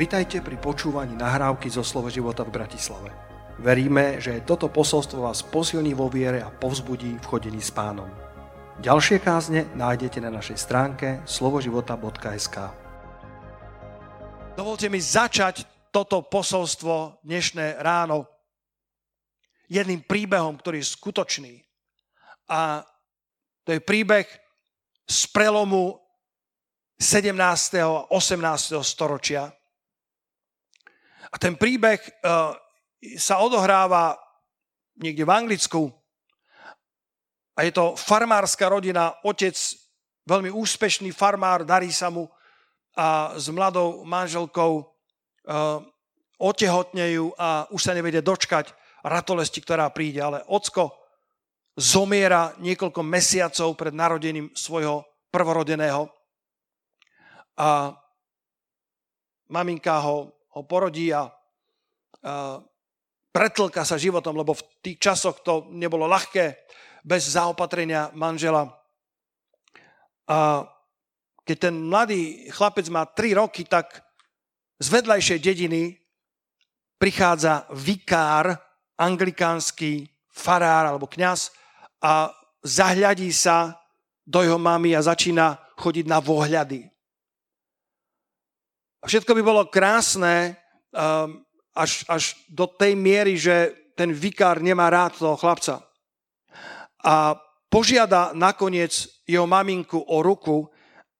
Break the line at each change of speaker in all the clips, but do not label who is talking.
Vitajte pri počúvaní nahrávky zo Slovo života v Bratislave. Veríme, že toto posolstvo vás posilní vo viere a povzbudí v chodení s pánom. Ďalšie kázne nájdete na našej stránke slovoživota.sk Dovolte mi začať toto posolstvo dnešné ráno jedným príbehom, ktorý je skutočný. A to je príbeh z prelomu 17. a 18. storočia. A ten príbeh uh, sa odohráva niekde v Anglicku. A je to farmárska rodina, otec veľmi úspešný farmár, darí sa mu. A s mladou manželkou uh, otehotnejú a už sa nevedia dočkať ratolesti, ktorá príde. Ale ocko zomiera niekoľko mesiacov pred narodením svojho prvorodeného. A maminka ho ho porodí a, pretlka sa životom, lebo v tých časoch to nebolo ľahké bez zaopatrenia manžela. A keď ten mladý chlapec má 3 roky, tak z vedľajšej dediny prichádza vikár, anglikánsky farár alebo kňaz a zahľadí sa do jeho mamy a začína chodiť na vohľady. A všetko by bolo krásne um, až, až do tej miery, že ten vikár nemá rád toho chlapca. A požiada nakoniec jeho maminku o ruku,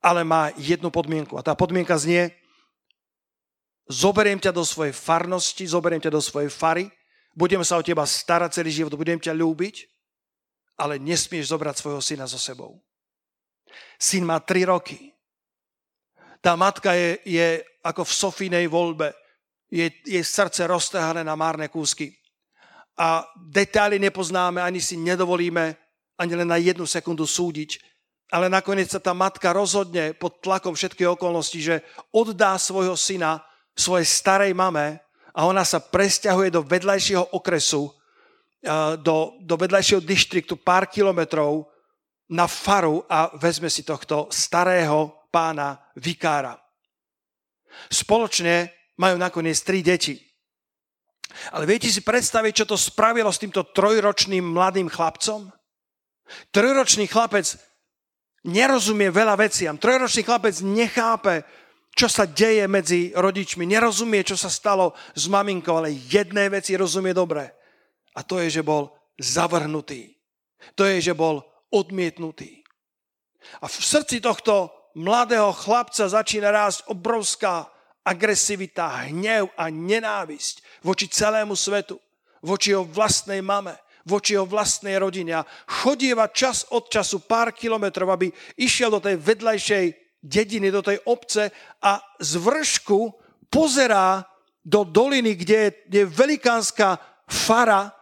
ale má jednu podmienku. A tá podmienka znie, zoberiem ťa do svojej farnosti, zoberiem ťa do svojej fary, budem sa o teba starať celý život, budem ťa ľúbiť, ale nesmieš zobrať svojho syna so sebou. Syn má 3 roky. Tá matka je, je ako v Sofínej voľbe. Je, je srdce roztrhané na márne kúsky. A detaily nepoznáme, ani si nedovolíme ani len na jednu sekundu súdiť. Ale nakoniec sa tá matka rozhodne pod tlakom všetkých okolností, že oddá svojho syna svojej starej mame a ona sa presťahuje do vedľajšieho okresu, do, do vedľajšieho dištriktu pár kilometrov na faru a vezme si tohto starého pána Vikára. Spoločne majú nakoniec tri deti. Ale viete si predstaviť, čo to spravilo s týmto trojročným mladým chlapcom? Trojročný chlapec nerozumie veľa veciam. Trojročný chlapec nechápe, čo sa deje medzi rodičmi. Nerozumie, čo sa stalo s maminkou, ale jednej veci rozumie dobre. A to je, že bol zavrhnutý. To je, že bol odmietnutý. A v srdci tohto mladého chlapca začína rásť obrovská agresivita, hnev a nenávisť voči celému svetu, voči jeho vlastnej mame, voči jeho vlastnej rodine a chodieva čas od času pár kilometrov, aby išiel do tej vedľajšej dediny, do tej obce a z vršku pozerá do doliny, kde je, velikánska fara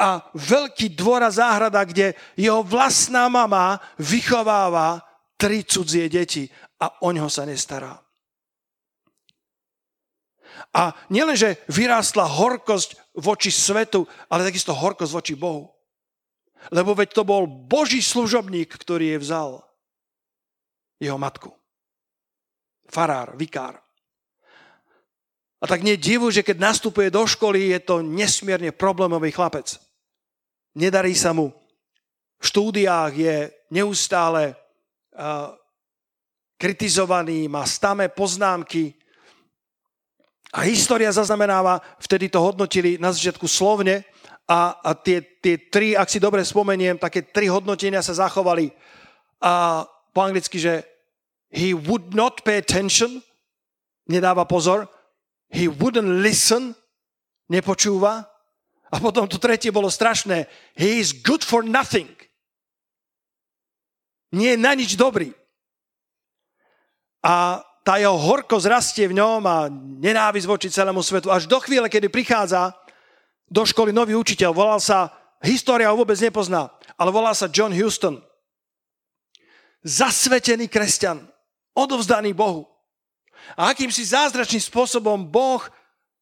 a veľký dvor a záhrada, kde jeho vlastná mama vychováva tri cudzie deti a o ňo sa nestará. A nielenže vyrástla horkosť voči svetu, ale takisto horkosť voči Bohu. Lebo veď to bol Boží služobník, ktorý je vzal jeho matku. Farár, vikár. A tak nie divu, že keď nastupuje do školy, je to nesmierne problémový chlapec. Nedarí sa mu. V štúdiách je neustále kritizovaný, má stamé poznámky. A história zaznamenáva, vtedy to hodnotili na začiatku slovne a, a tie, tie tri, ak si dobre spomeniem, také tri hodnotenia sa zachovali. A po anglicky, že he would not pay attention, nedáva pozor, he wouldn't listen, nepočúva. A potom to tretie bolo strašné, he is good for nothing nie je na nič dobrý. A tá jeho horkosť rastie v ňom a nenávisť voči celému svetu. Až do chvíle, kedy prichádza do školy nový učiteľ, volal sa, história ho vôbec nepozná, ale volal sa John Houston. Zasvetený kresťan, odovzdaný Bohu. A akýmsi zázračným spôsobom Boh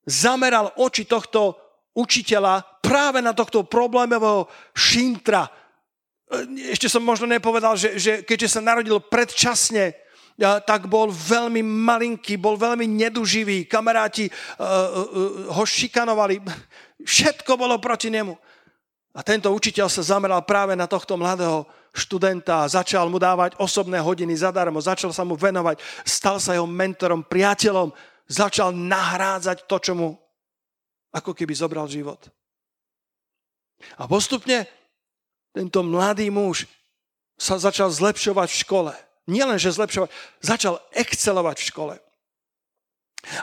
zameral oči tohto učiteľa práve na tohto problémového šintra, ešte som možno nepovedal, že, že keďže sa narodil predčasne tak bol veľmi malinký, bol veľmi neduživý, kamaráti uh, ho šikanovali, všetko bolo proti nemu. A tento učiteľ sa zameral práve na tohto mladého študenta začal mu dávať osobné hodiny zadarmo, začal sa mu venovať, stal sa jeho mentorom, priateľom, začal nahrádzať to, čo mu ako keby zobral život. A postupne tento mladý muž sa začal zlepšovať v škole nielen, že zlepšovať, začal excelovať v škole.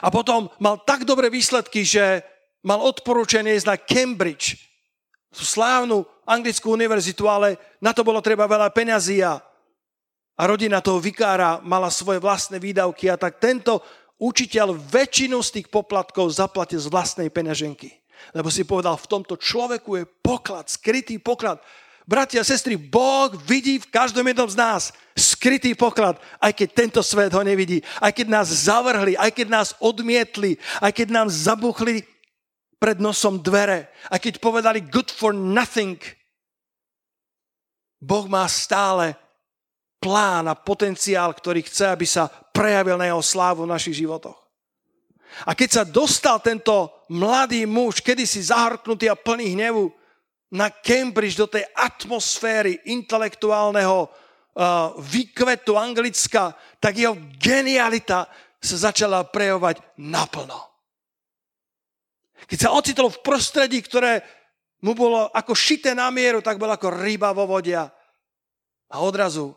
A potom mal tak dobré výsledky, že mal odporúčanie ísť na Cambridge, tú slávnu anglickú univerzitu, ale na to bolo treba veľa peňazí a, rodina toho vikára mala svoje vlastné výdavky a tak tento učiteľ väčšinu z tých poplatkov zaplatil z vlastnej peňaženky. Lebo si povedal, v tomto človeku je poklad, skrytý poklad, Bratia a sestry, Boh vidí v každom jednom z nás skrytý poklad, aj keď tento svet ho nevidí, aj keď nás zavrhli, aj keď nás odmietli, aj keď nám zabuchli pred nosom dvere, aj keď povedali good for nothing. Boh má stále plán a potenciál, ktorý chce, aby sa prejavil na jeho slávu v našich životoch. A keď sa dostal tento mladý muž, kedysi zahrknutý a plný hnevu, na Cambridge, do tej atmosféry intelektuálneho uh, výkvetu Anglicka, tak jeho genialita sa začala prejavovať naplno. Keď sa ocitol v prostredí, ktoré mu bolo ako šité na mieru, tak bol ako ryba vo vodia. A odrazu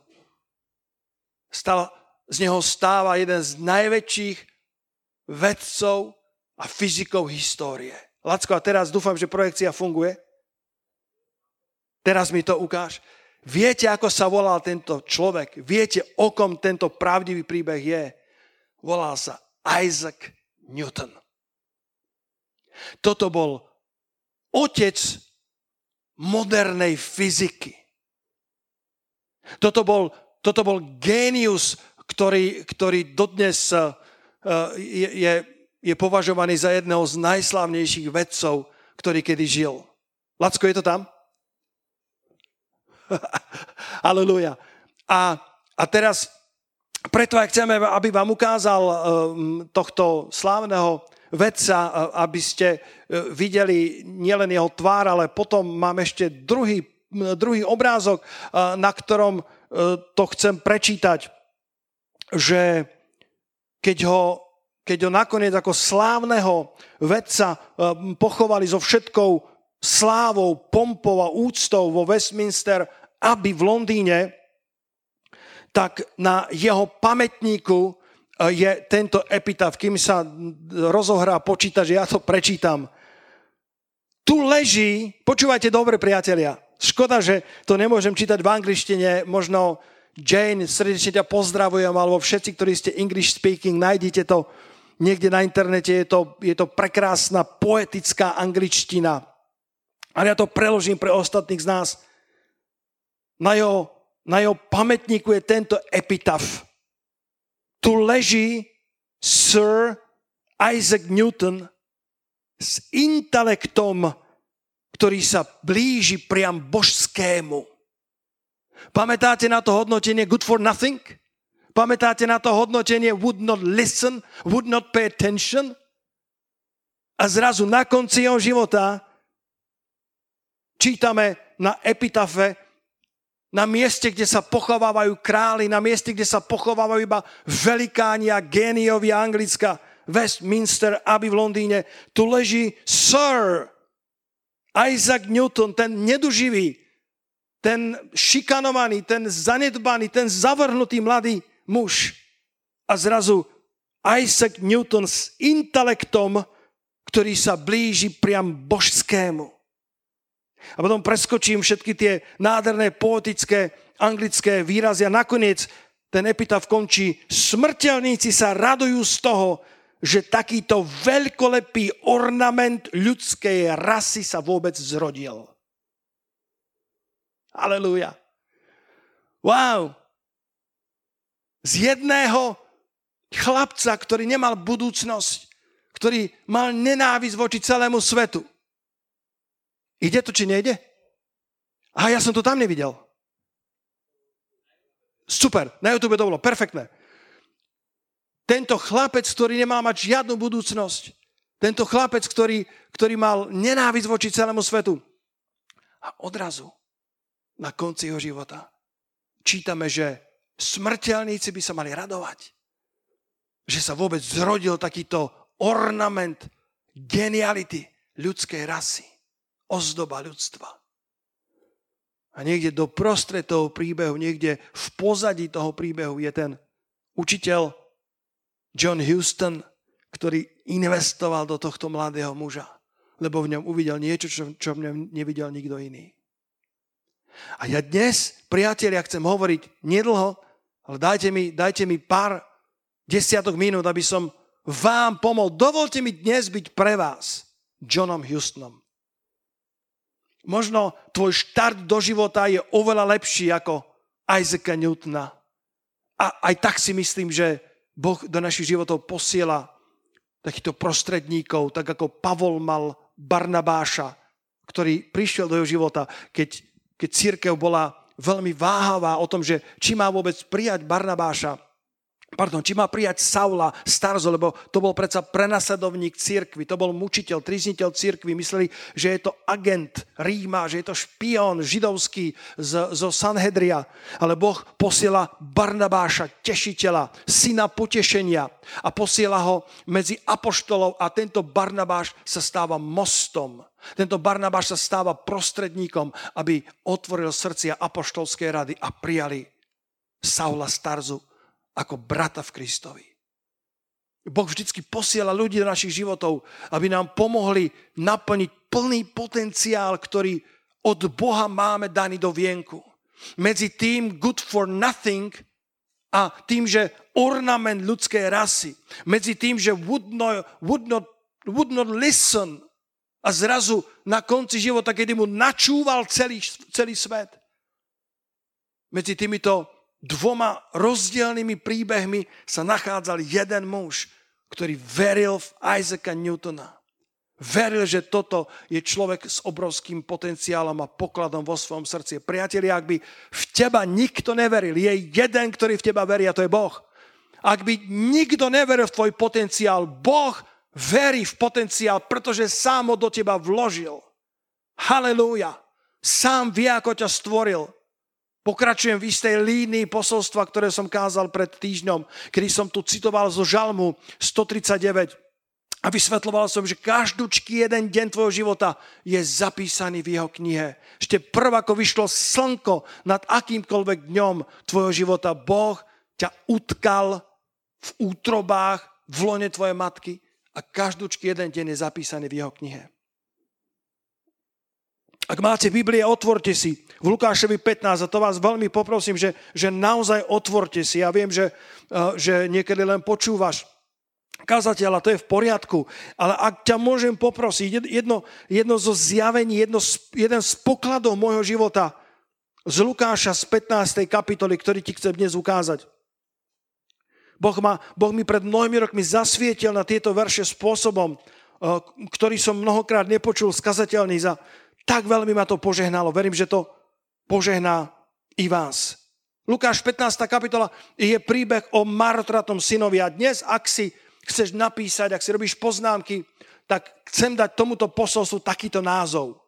stal, z neho stáva jeden z najväčších vedcov a fyzikov histórie. Lacko, a teraz dúfam, že projekcia funguje. Teraz mi to ukáž. Viete, ako sa volal tento človek? Viete, o kom tento pravdivý príbeh je? Volal sa Isaac Newton. Toto bol otec modernej fyziky. Toto bol, toto bol génius, ktorý, ktorý dodnes uh, je, je, je považovaný za jedného z najslavnejších vedcov, ktorý kedy žil. Lacko, je to tam? Aleluja. A, a teraz, preto aj chceme, aby vám ukázal um, tohto slávneho vedca, uh, aby ste uh, videli nielen jeho tvár, ale potom mám ešte druhý, druhý obrázok, na ktorom to chcem prečítať, že keď ho, keď ho nakoniec ako slávneho vedca pochovali so všetkou slávou, pompou a úctou vo Westminster aby v Londýne, tak na jeho pamätníku e, je tento epitaf, kým sa rozohrá počíta, že ja to prečítam. Tu leží, počúvajte dobre priatelia, škoda, že to nemôžem čítať v angličtine, možno Jane, srdečne ťa pozdravujem, alebo všetci, ktorí ste English speaking, nájdete to niekde na internete, je to, je to prekrásna poetická angličtina. Ale ja to preložím pre ostatných z nás na jeho, na jeho pamätníku je tento epitaf. Tu leží Sir Isaac Newton s intelektom, ktorý sa blíži priam božskému. Pamätáte na to hodnotenie good for nothing? Pamätáte na to hodnotenie would not listen, would not pay attention? A zrazu na konci jeho života čítame na epitafe na mieste, kde sa pochovávajú králi, na mieste, kde sa pochovávajú iba velikáni a géniovia Anglicka, Westminster, aby v Londýne, tu leží Sir Isaac Newton, ten neduživý, ten šikanovaný, ten zanedbaný, ten zavrhnutý mladý muž. A zrazu Isaac Newton s intelektom, ktorý sa blíži priam božskému. A potom preskočím všetky tie nádherné poetické anglické výrazy a nakoniec ten epitaf končí. Smrteľníci sa radujú z toho, že takýto veľkolepý ornament ľudskej rasy sa vôbec zrodil. Aleluja. Wow. Z jedného chlapca, ktorý nemal budúcnosť, ktorý mal nenávisť voči celému svetu, Ide to, či nejde? A ja som to tam nevidel. Super, na YouTube to bolo perfektné. tento chlapec, ktorý nemal mať žiadnu budúcnosť, tento chlapec, ktorý, ktorý mal nenávisť voči celému svetu. A odrazu, na konci jeho života, čítame, že smrteľníci by sa mali radovať. Že sa vôbec zrodil takýto ornament geniality ľudskej rasy. Ozdoba ľudstva. A niekde do prostred toho príbehu, niekde v pozadí toho príbehu je ten učiteľ John Houston, ktorý investoval do tohto mladého muža, lebo v ňom uvidel niečo, čo, čo v ňom nevidel nikto iný. A ja dnes, priatelia, chcem hovoriť nedlho, ale dajte mi, dajte mi pár desiatok minút, aby som vám pomohol. Dovolte mi dnes byť pre vás Johnom Houstonom. Možno tvoj štart do života je oveľa lepší ako Isaaca Newtona. A aj tak si myslím, že Boh do našich životov posiela takýchto prostredníkov, tak ako Pavol mal Barnabáša, ktorý prišiel do jeho života, keď, keď církev bola veľmi váhavá o tom, že či má vôbec prijať Barnabáša pardon, či má prijať Saula Starzo, lebo to bol predsa prenasledovník církvy, to bol mučiteľ, trizniteľ církvy, mysleli, že je to agent Ríma, že je to špión židovský z, zo Sanhedria, ale Boh posiela Barnabáša, tešiteľa, syna potešenia a posiela ho medzi apoštolov a tento Barnabáš sa stáva mostom. Tento Barnabáš sa stáva prostredníkom, aby otvoril srdcia apoštolskej rady a prijali Saula Starzu ako brata v Kristovi. Boh vždycky posiela ľudí do našich životov, aby nám pomohli naplniť plný potenciál, ktorý od Boha máme daný do vienku. Medzi tým good for nothing a tým, že ornament ľudskej rasy. Medzi tým, že would not, would not, would not listen a zrazu na konci života, kedy mu načúval celý, celý svet. Medzi týmito dvoma rozdielnymi príbehmi sa nachádzal jeden muž, ktorý veril v Isaaca Newtona. Veril, že toto je človek s obrovským potenciálom a pokladom vo svojom srdci. Priatelia, ak by v teba nikto neveril, je jeden, ktorý v teba verí a to je Boh. Ak by nikto neveril v tvoj potenciál, Boh verí v potenciál, pretože sám ho do teba vložil. Halelúja. Sám vie, ako ťa stvoril. Pokračujem v istej línii posolstva, ktoré som kázal pred týždňom, kedy som tu citoval zo Žalmu 139 a vysvetloval som, že každúčky jeden deň tvojho života je zapísaný v jeho knihe. Ešte prv, ako vyšlo slnko nad akýmkoľvek dňom tvojho života, Boh ťa utkal v útrobách, v lone tvojej matky a každúčky jeden deň je zapísaný v jeho knihe. Ak máte Biblie, otvorte si v Lukášovi 15 a to vás veľmi poprosím, že, že naozaj otvorte si. Ja viem, že, uh, že niekedy len počúvaš kazateľa, to je v poriadku, ale ak ťa môžem poprosiť, jedno, jedno zo zjavení, jedno, jeden z pokladov môjho života z Lukáša z 15. kapitoly, ktorý ti chcem dnes ukázať. Boh, ma, boh mi pred mnohými rokmi zasvietil na tieto verše spôsobom, uh, ktorý som mnohokrát nepočul skazateľný za, tak veľmi ma to požehnalo. Verím, že to požehná i vás. Lukáš 15. kapitola je príbeh o martratom synovi. A dnes, ak si chceš napísať, ak si robíš poznámky, tak chcem dať tomuto posolstvu takýto názov.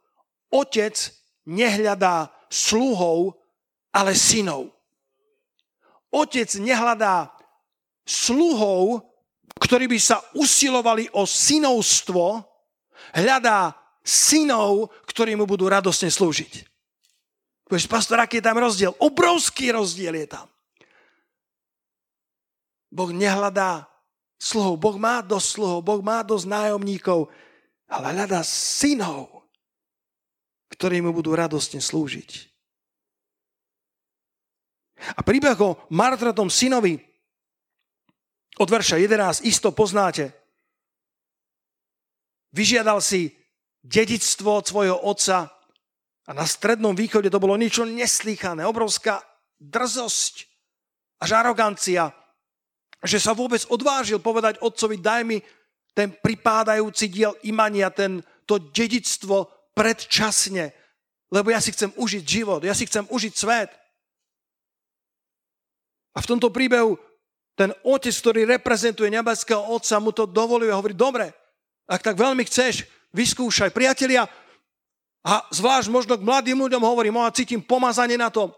Otec nehľadá sluhov, ale synov. Otec nehľadá sluhov, ktorí by sa usilovali o synovstvo, hľadá synov, ktorí mu budú radosne slúžiť. Povieš, pastor, aký je tam rozdiel? Obrovský rozdiel je tam. Boh nehľadá sluhov. Boh má dosť sluhov, Boh má dosť nájomníkov, ale hľadá synov, ktorí mu budú radostne slúžiť. A príbeh o martratom synovi od verša 11 isto poznáte. Vyžiadal si dedictvo svojho otca. A na strednom východe to bolo niečo neslýchané, obrovská drzosť až arogancia, že sa vôbec odvážil povedať otcovi, daj mi ten pripádajúci diel imania, ten, to dedictvo predčasne, lebo ja si chcem užiť život, ja si chcem užiť svet. A v tomto príbehu ten otec, ktorý reprezentuje nebeského otca, mu to dovoluje a hovorí, dobre, ak tak veľmi chceš, vyskúšaj. Priatelia, a zvlášť možno k mladým ľuďom hovorím, a cítim pomazanie na tom.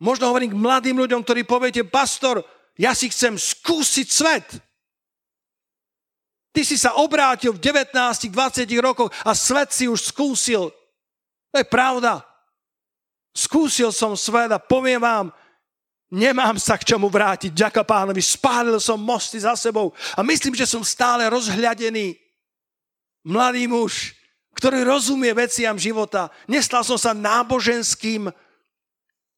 Možno hovorím k mladým ľuďom, ktorí poviete, pastor, ja si chcem skúsiť svet. Ty si sa obrátil v 19-20 rokoch a svet si už skúsil. To je pravda. Skúsil som svet a poviem vám, nemám sa k čomu vrátiť, ďaká pánovi, spálil som mosty za sebou a myslím, že som stále rozhľadený. Mladý muž, ktorý rozumie veciam života. Nestal som sa náboženským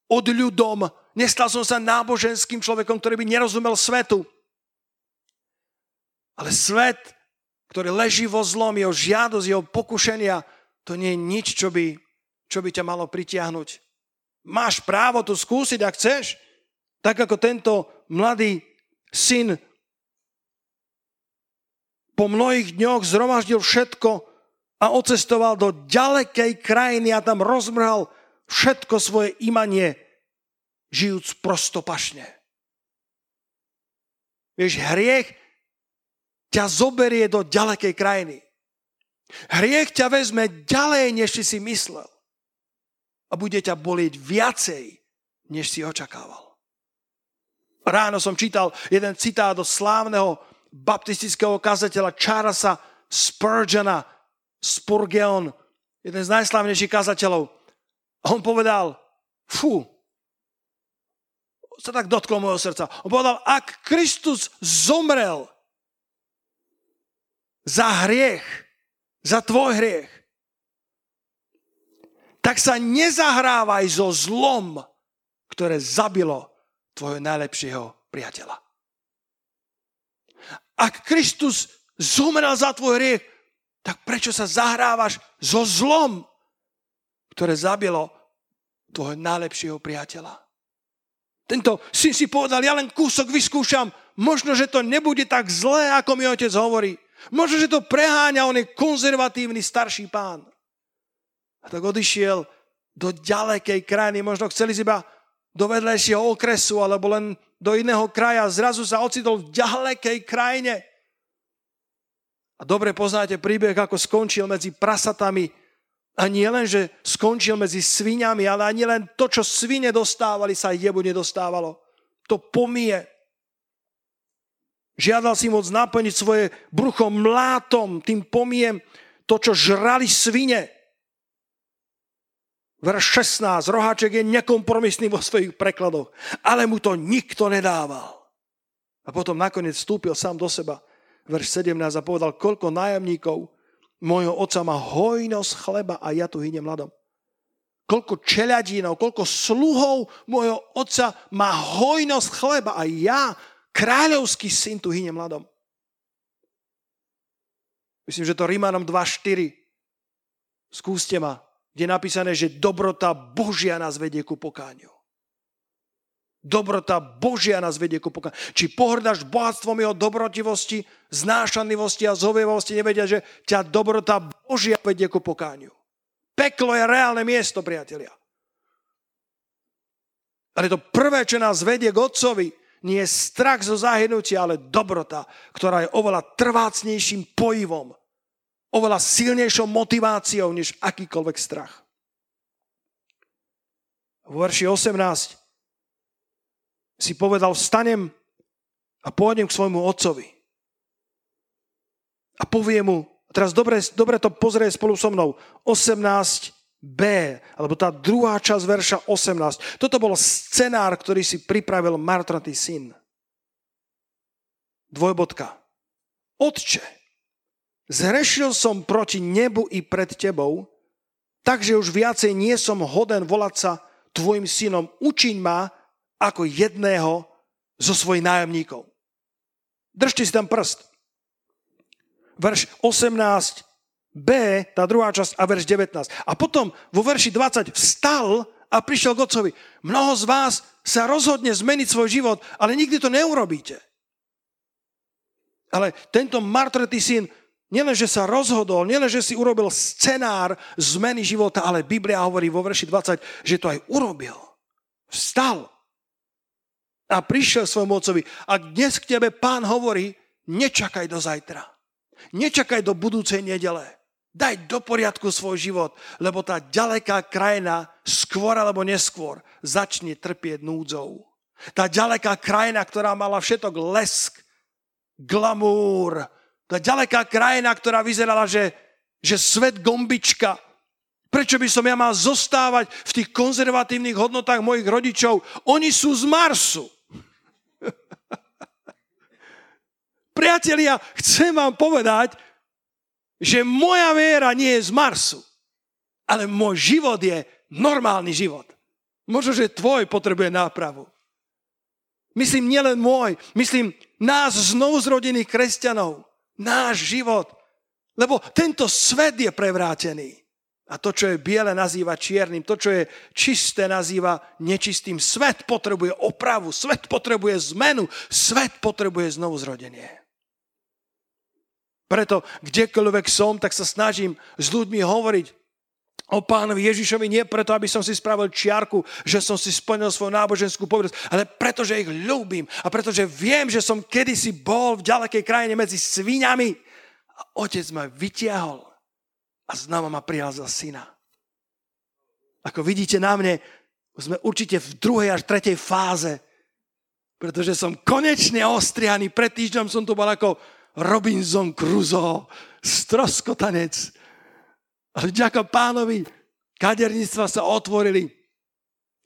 odľudom, nestal som sa náboženským človekom, ktorý by nerozumel svetu. Ale svet, ktorý leží vo zlom, jeho žiadosť, jeho pokušenia, to nie je nič, čo by, čo by ťa malo pritiahnuť. Máš právo to skúsiť, ak chceš. Tak ako tento mladý syn po mnohých dňoch zhromaždil všetko a ocestoval do ďalekej krajiny a tam rozmrhal všetko svoje imanie, žijúc prostopašne. Vieš, hriech ťa zoberie do ďalekej krajiny. Hriech ťa vezme ďalej, než si si myslel. A bude ťa bolieť viacej, než si očakával. Ráno som čítal jeden citát do slávneho baptistického kazateľa Charlesa Spurgeona, Spurgeon, jeden z najslávnejších kazateľov. A on povedal, fú, sa tak dotklo môjho srdca. On povedal, ak Kristus zomrel za hriech, za tvoj hriech, tak sa nezahrávaj so zlom, ktoré zabilo tvojho najlepšieho priateľa. Ak Kristus zomrel za tvoj hriech, tak prečo sa zahrávaš so zlom, ktoré zabilo tvojho najlepšieho priateľa? Tento syn si povedal, ja len kúsok vyskúšam, možno, že to nebude tak zlé, ako mi otec hovorí. Možno, že to preháňa, on je konzervatívny starší pán. A tak odišiel do ďalekej krajiny, možno chceli iba do vedlejšieho okresu, alebo len do iného kraja. Zrazu sa ocitol v ďalekej krajine. A dobre poznáte príbeh, ako skončil medzi prasatami. A nie len, že skončil medzi sviňami, ale ani len to, čo svine dostávali, sa jebu nedostávalo. To pomie. Žiadal si moc naplniť svoje brucho mlátom, tým pomiem to, čo žrali svine. Verš 16. Roháček je nekompromisný vo svojich prekladoch, ale mu to nikto nedával. A potom nakoniec vstúpil sám do seba. Verš 17 a povedal, koľko nájomníkov môjho otca má hojnosť chleba a ja tu hyniem mladom. Koľko čeľadínov, koľko sluhov môjho otca má hojnosť chleba a ja Kráľovský syn tu hynie mladom. Myslím, že to Rímanom 2.4. Skúste ma, kde je napísané, že dobrota Božia nás vedie ku pokáňu. Dobrota Božia nás vedie ku pokáňu. Či pohrdáš bohatstvom jeho dobrotivosti, znášanlivosti a zhovievosti, nevedia, že ťa dobrota Božia vedie ku pokáňu. Peklo je reálne miesto, priatelia. Ale to prvé, čo nás vedie k Otcovi, nie je strach zo zahynutia, ale dobrota, ktorá je oveľa trvácnejším pojivom, oveľa silnejšou motiváciou, než akýkoľvek strach. V verši 18 si povedal, vstanem a pôjdem k svojmu otcovi. A povie mu, teraz dobre, dobre to pozrie spolu so mnou, 18 B, alebo tá druhá časť verša 18. Toto bol scenár, ktorý si pripravil martratý syn. Dvojbodka. Otče, zhrešil som proti nebu i pred tebou, takže už viacej nie som hoden volať sa tvojim synom. Učiň ma ako jedného zo svojich nájomníkov. Držte si tam prst. Verš 18 B, tá druhá časť a verš 19. A potom vo verši 20 vstal a prišiel k otcovi. Mnoho z vás sa rozhodne zmeniť svoj život, ale nikdy to neurobíte. Ale tento martretý syn nielenže sa rozhodol, nielenže si urobil scenár zmeny života, ale Biblia hovorí vo verši 20, že to aj urobil. Vstal. A prišiel svojmu otcovi. A dnes k tebe pán hovorí, nečakaj do zajtra. Nečakaj do budúcej nedele. Daj do poriadku svoj život, lebo tá ďaleká krajina skôr alebo neskôr začne trpieť núdzou. Tá ďaleká krajina, ktorá mala všetok lesk, glamúr, tá ďaleká krajina, ktorá vyzerala, že, že svet gombička, Prečo by som ja mal zostávať v tých konzervatívnych hodnotách mojich rodičov? Oni sú z Marsu. Priatelia, chcem vám povedať, že moja viera nie je z Marsu, ale môj život je normálny život. Možno, že tvoj potrebuje nápravu. Myslím nielen môj, myslím nás znovuzrodených kresťanov. Náš život. Lebo tento svet je prevrátený. A to, čo je biele, nazýva čiernym. To, čo je čisté, nazýva nečistým. Svet potrebuje opravu, svet potrebuje zmenu, svet potrebuje znovu zrodenie. Preto kdekoľvek som, tak sa snažím s ľuďmi hovoriť o pánovi Ježišovi nie preto, aby som si spravil čiarku, že som si splnil svoju náboženskú povedosť, ale preto, že ich ľúbim a pretože viem, že som kedysi bol v ďalekej krajine medzi svíňami a otec ma vytiahol a znova ma prijal za syna. Ako vidíte na mne, sme určite v druhej až tretej fáze, pretože som konečne ostrihaný. Pred týždňom som tu bol ako Robinson Crusoe, stroskotanec. Ale ďaká pánovi, kaderníctva sa otvorili.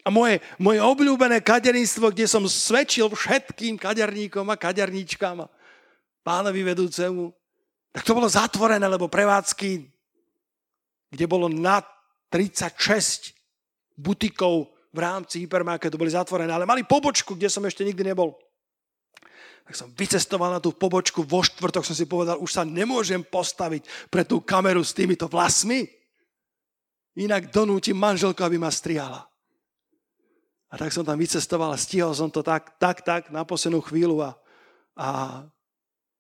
A moje, moje obľúbené kaderníctvo, kde som svedčil všetkým kaderníkom a kaderníčkám pánovi vedúcemu, tak to bolo zatvorené, lebo prevádzky kde bolo na 36 butikov v rámci hypermarketu, boli zatvorené, ale mali pobočku, kde som ešte nikdy nebol. Tak som vycestoval na tú pobočku, vo štvrtok som si povedal, už sa nemôžem postaviť pre tú kameru s týmito vlasmi, inak donútim manželku, aby ma strihala. A tak som tam vycestoval a stihol som to tak, tak, tak na poslednú chvíľu a, a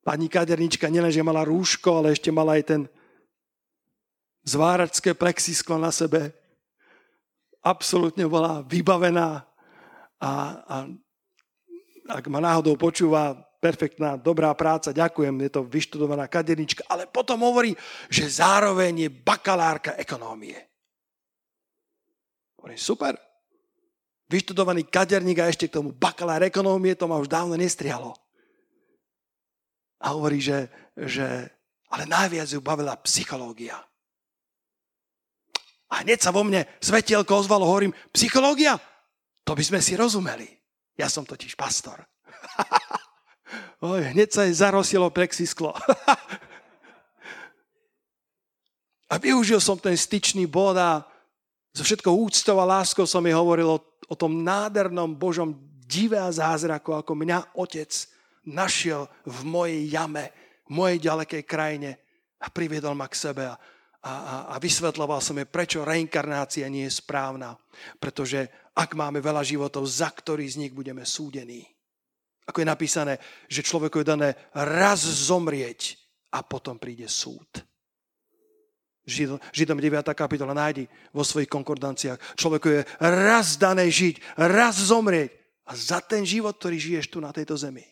pani kadernička nielenže mala rúško, ale ešte mala aj ten zváračské plexisklo na sebe. Absolútne bola vybavená a, a ak ma náhodou počúva, perfektná, dobrá práca, ďakujem, je to vyštudovaná kadernička, ale potom hovorí, že zároveň je bakalárka ekonómie. Hovorím, super. Vyštudovaný kaderník a ešte k tomu bakalár ekonómie, to ma už dávno nestrialo. A hovorí, že, že ale najviac ju bavila psychológia. A hneď sa vo mne svetielko ozvalo, hovorím, psychológia? To by sme si rozumeli. Ja som totiž pastor. Oj, hneď sa jej zarosilo plexisklo. a využil som ten styčný bod a zo všetkou úctou a láskou som jej hovoril o, o tom nádhernom Božom dive a zázraku, ako mňa otec našiel v mojej jame, v mojej ďalekej krajine a priviedol ma k sebe. A a, a, a vysvetloval som jej, prečo reinkarnácia nie je správna. Pretože ak máme veľa životov, za ktorý z nich budeme súdení. Ako je napísané, že človeku je dané raz zomrieť a potom príde súd. Židom, Židom 9. kapitola nájdi vo svojich konkordanciách. Človeku je raz dané žiť, raz zomrieť a za ten život, ktorý žiješ tu na tejto zemi,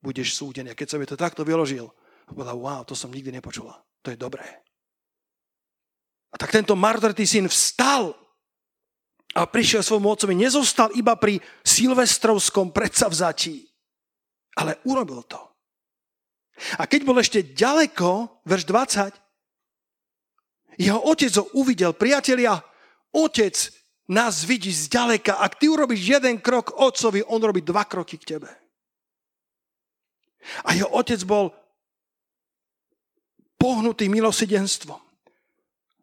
budeš súdený. A keď som mi to takto vyložil, povedal, wow, to som nikdy nepočula. To je dobré. A tak tento martretý syn vstal a prišiel svojmu otcovi. Nezostal iba pri silvestrovskom predsavzatí, ale urobil to. A keď bol ešte ďaleko, verš 20, jeho otec ho uvidel. Priatelia, otec nás vidí zďaleka. Ak ty urobíš jeden krok otcovi, on robí dva kroky k tebe. A jeho otec bol pohnutý milosidenstvom.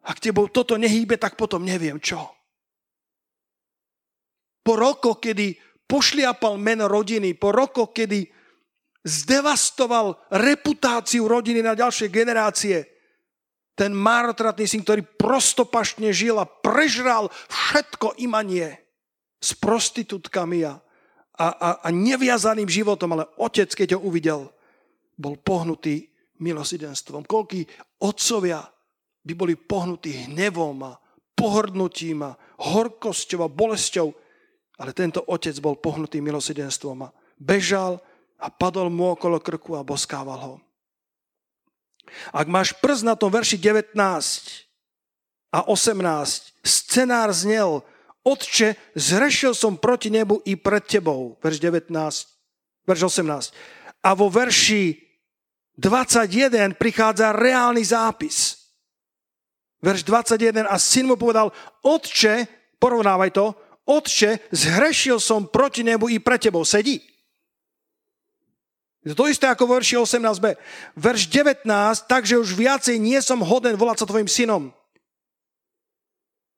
Ak tebou toto nehýbe, tak potom neviem čo. Po rokoch, kedy pošliapal meno rodiny, po rokoch, kedy zdevastoval reputáciu rodiny na ďalšie generácie, ten marotratný syn, ktorý prostopašne žil a prežral všetko imanie s prostitútkami a, a, a neviazaným životom, ale otec, keď ho uvidel, bol pohnutý milosidenstvom. Koľký otcovia by boli pohnutí hnevom a pohrdnutím a horkosťou a bolesťou. Ale tento otec bol pohnutý milosedenstvom a bežal a padol mu okolo krku a boskával ho. Ak máš prst na tom verši 19 a 18, scenár znel, Otče, zrešil som proti nebu i pred tebou. Verš 19, verš 18. A vo verši 21 prichádza reálny zápis. Verš 21 a syn mu povedal, Otče, porovnávaj to, Otče, zhrešil som proti nebu i pre tebou. Sedí. Je to isté ako v verši 18b. Verš 19, takže už viacej nie som hoden volať sa tvojim synom.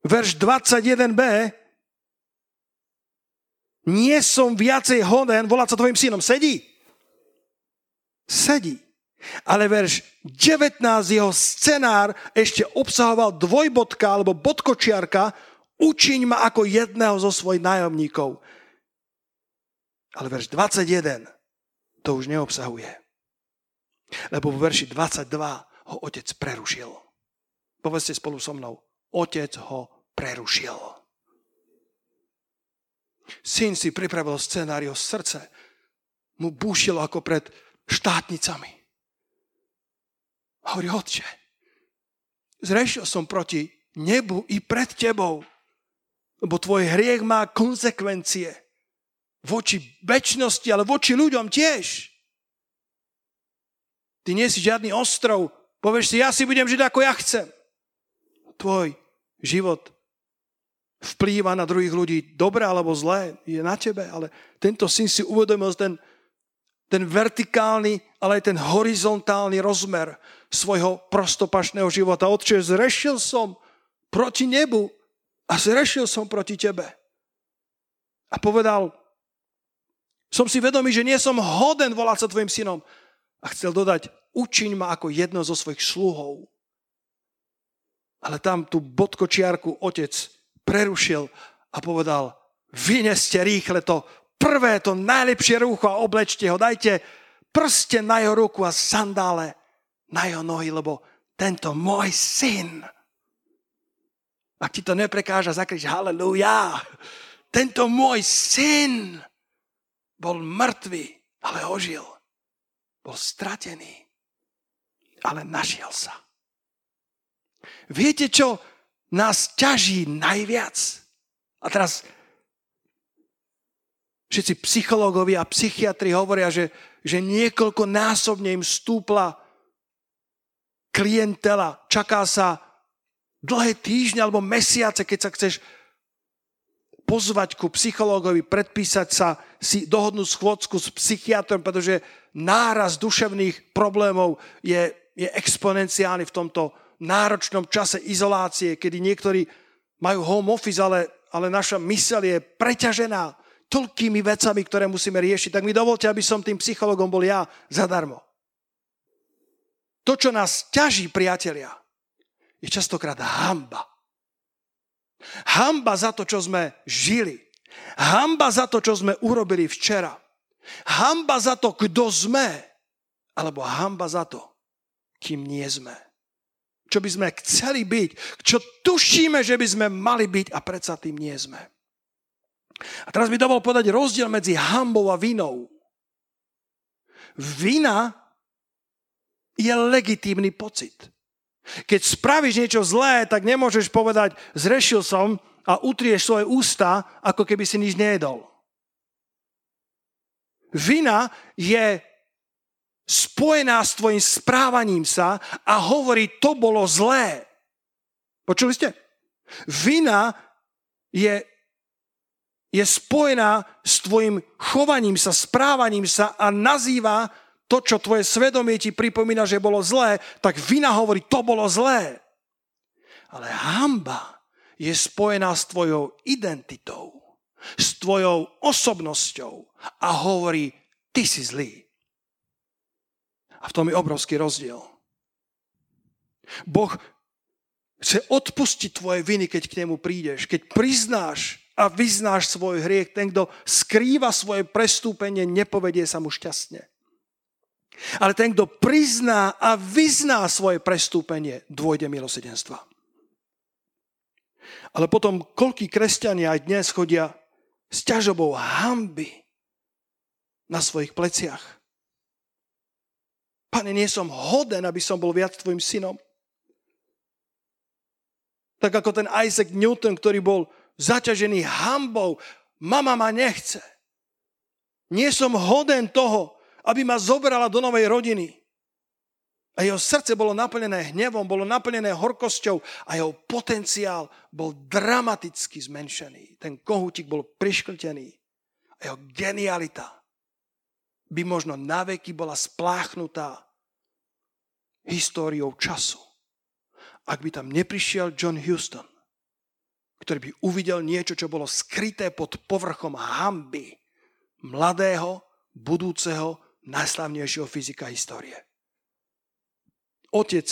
Verš 21b, nie som viacej hoden volať sa tvojim synom. Sedí. Sedí. Ale verš 19, jeho scenár ešte obsahoval dvojbodka alebo bodkočiarka, učiň ma ako jedného zo svojich nájomníkov. Ale verš 21 to už neobsahuje. Lebo v verši 22 ho otec prerušil. Povedzte spolu so mnou. Otec ho prerušil. Syn si pripravil scenário srdce. Mu búšilo ako pred štátnicami. Hovorí, otče, zrešil som proti nebu i pred tebou, lebo tvoj hriech má konsekvencie voči väčšnosti, ale voči ľuďom tiež. Ty nie si žiadny ostrov. Povieš si, ja si budem žiť ako ja chcem. Tvoj život vplýva na druhých ľudí dobre alebo zlé, je na tebe, ale tento syn si uvedomil ten, ten vertikálny, ale aj ten horizontálny rozmer svojho prostopašného života. Otče, zrešil som proti nebu a zrešil som proti tebe. A povedal, som si vedomý, že nie som hoden volať sa tvojim synom. A chcel dodať, učiň ma ako jedno zo svojich sluhov. Ale tam tú bodkočiarku otec prerušil a povedal, vyneste rýchle to prvé, to najlepšie rúcho a oblečte ho, dajte prste na jeho ruku a sandále na jeho nohy, lebo tento môj syn, ak ti to neprekáža, zakrič haleluja, tento môj syn bol mŕtvý, ale ožil. Bol stratený, ale našiel sa. Viete, čo nás ťaží najviac? A teraz všetci psychológovia a psychiatri hovoria, že, že niekoľko násobne im stúpla klientela. Čaká sa dlhé týždne alebo mesiace, keď sa chceš pozvať ku psychológovi, predpísať sa, si dohodnúť schôdzku s psychiatrom, pretože náraz duševných problémov je, je exponenciálny v tomto náročnom čase izolácie, kedy niektorí majú home office, ale, ale naša myseľ je preťažená toľkými vecami, ktoré musíme riešiť. Tak mi dovolte, aby som tým psychologom bol ja zadarmo. To, čo nás ťaží, priatelia, je častokrát hamba. Hamba za to, čo sme žili. Hamba za to, čo sme urobili včera. Hamba za to, kto sme. Alebo hamba za to, kým nie sme. Čo by sme chceli byť. Čo tušíme, že by sme mali byť a predsa tým nie sme. A teraz by dovol povedať rozdiel medzi hambou a vinou. Vina je legitímny pocit. Keď spravíš niečo zlé, tak nemôžeš povedať, zrešil som a utrieš svoje ústa, ako keby si nič nejedol. Vina je spojená s tvojim správaním sa a hovorí, to bolo zlé. Počuli ste? Vina je, je spojená s tvojim chovaním sa, správaním sa a nazýva to, čo tvoje svedomie ti pripomína, že bolo zlé, tak vina hovorí, to bolo zlé. Ale hamba je spojená s tvojou identitou, s tvojou osobnosťou a hovorí, ty si zlý. A v tom je obrovský rozdiel. Boh chce odpustiť tvoje viny, keď k nemu prídeš. Keď priznáš a vyznáš svoj hriech, ten, kto skrýva svoje prestúpenie, nepovedie sa mu šťastne. Ale ten, kto prizná a vyzná svoje prestúpenie, dôjde milosedenstva. Ale potom, koľkí kresťania aj dnes chodia s ťažobou hamby na svojich pleciach. Pane, nie som hoden, aby som bol viac tvojim synom. Tak ako ten Isaac Newton, ktorý bol zaťažený hambou. Mama ma nechce. Nie som hoden toho, aby ma zobrala do novej rodiny. A jeho srdce bolo naplnené hnevom, bolo naplnené horkosťou a jeho potenciál bol dramaticky zmenšený. Ten kohútik bol priškrtený. A jeho genialita by možno naveky bola spláchnutá históriou času. Ak by tam neprišiel John Houston, ktorý by uvidel niečo, čo bolo skryté pod povrchom hamby mladého, budúceho, najslavnejšieho fyzika histórie. Otec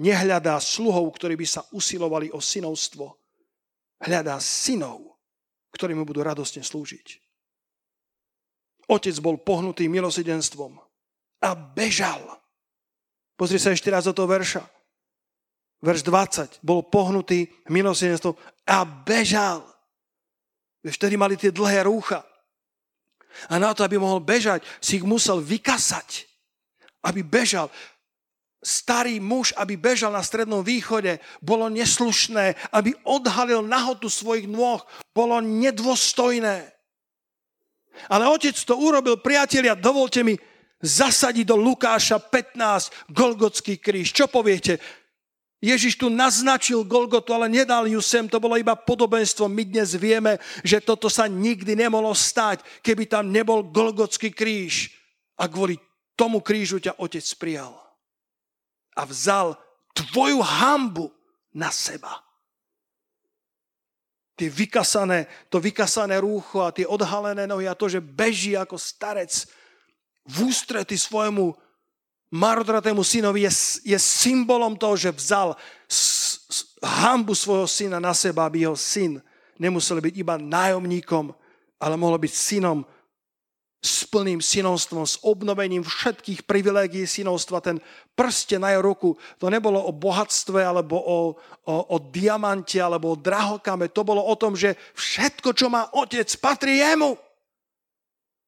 nehľadá sluhov, ktorí by sa usilovali o synovstvo. Hľadá synov, ktorí mu budú radostne slúžiť. Otec bol pohnutý milosedenstvom a bežal. Pozri sa ešte raz do toho verša. Verš 20. Bol pohnutý milosedenstvom a bežal. Vtedy mali tie dlhé rúcha. A na to, aby mohol bežať, si ich musel vykasať. Aby bežal starý muž, aby bežal na strednom východe, bolo neslušné, aby odhalil nahotu svojich nôh, bolo nedôstojné. Ale otec to urobil, priatelia, dovolte mi zasadiť do Lukáša 15 Golgotský kríž. Čo poviete? Ježiš tu naznačil Golgotu, ale nedal ju sem, to bolo iba podobenstvo. My dnes vieme, že toto sa nikdy nemohlo stať, keby tam nebol Golgotský kríž. A kvôli tomu krížu ťa otec prijal a vzal tvoju hambu na seba. Tie vykasané, to vykasané rúcho a tie odhalené nohy a to, že beží ako starec v ústrety svojmu marodratému synovi je, je symbolom toho, že vzal s, s, hambu svojho syna na seba, aby jeho syn nemusel byť iba nájomníkom, ale mohol byť synom s plným synovstvom, s obnovením všetkých privilégií synovstva. Ten prste na jeho ruku, to nebolo o bohatstve, alebo o, o, o diamante, alebo o drahokame. To bolo o tom, že všetko, čo má otec, patrí jemu.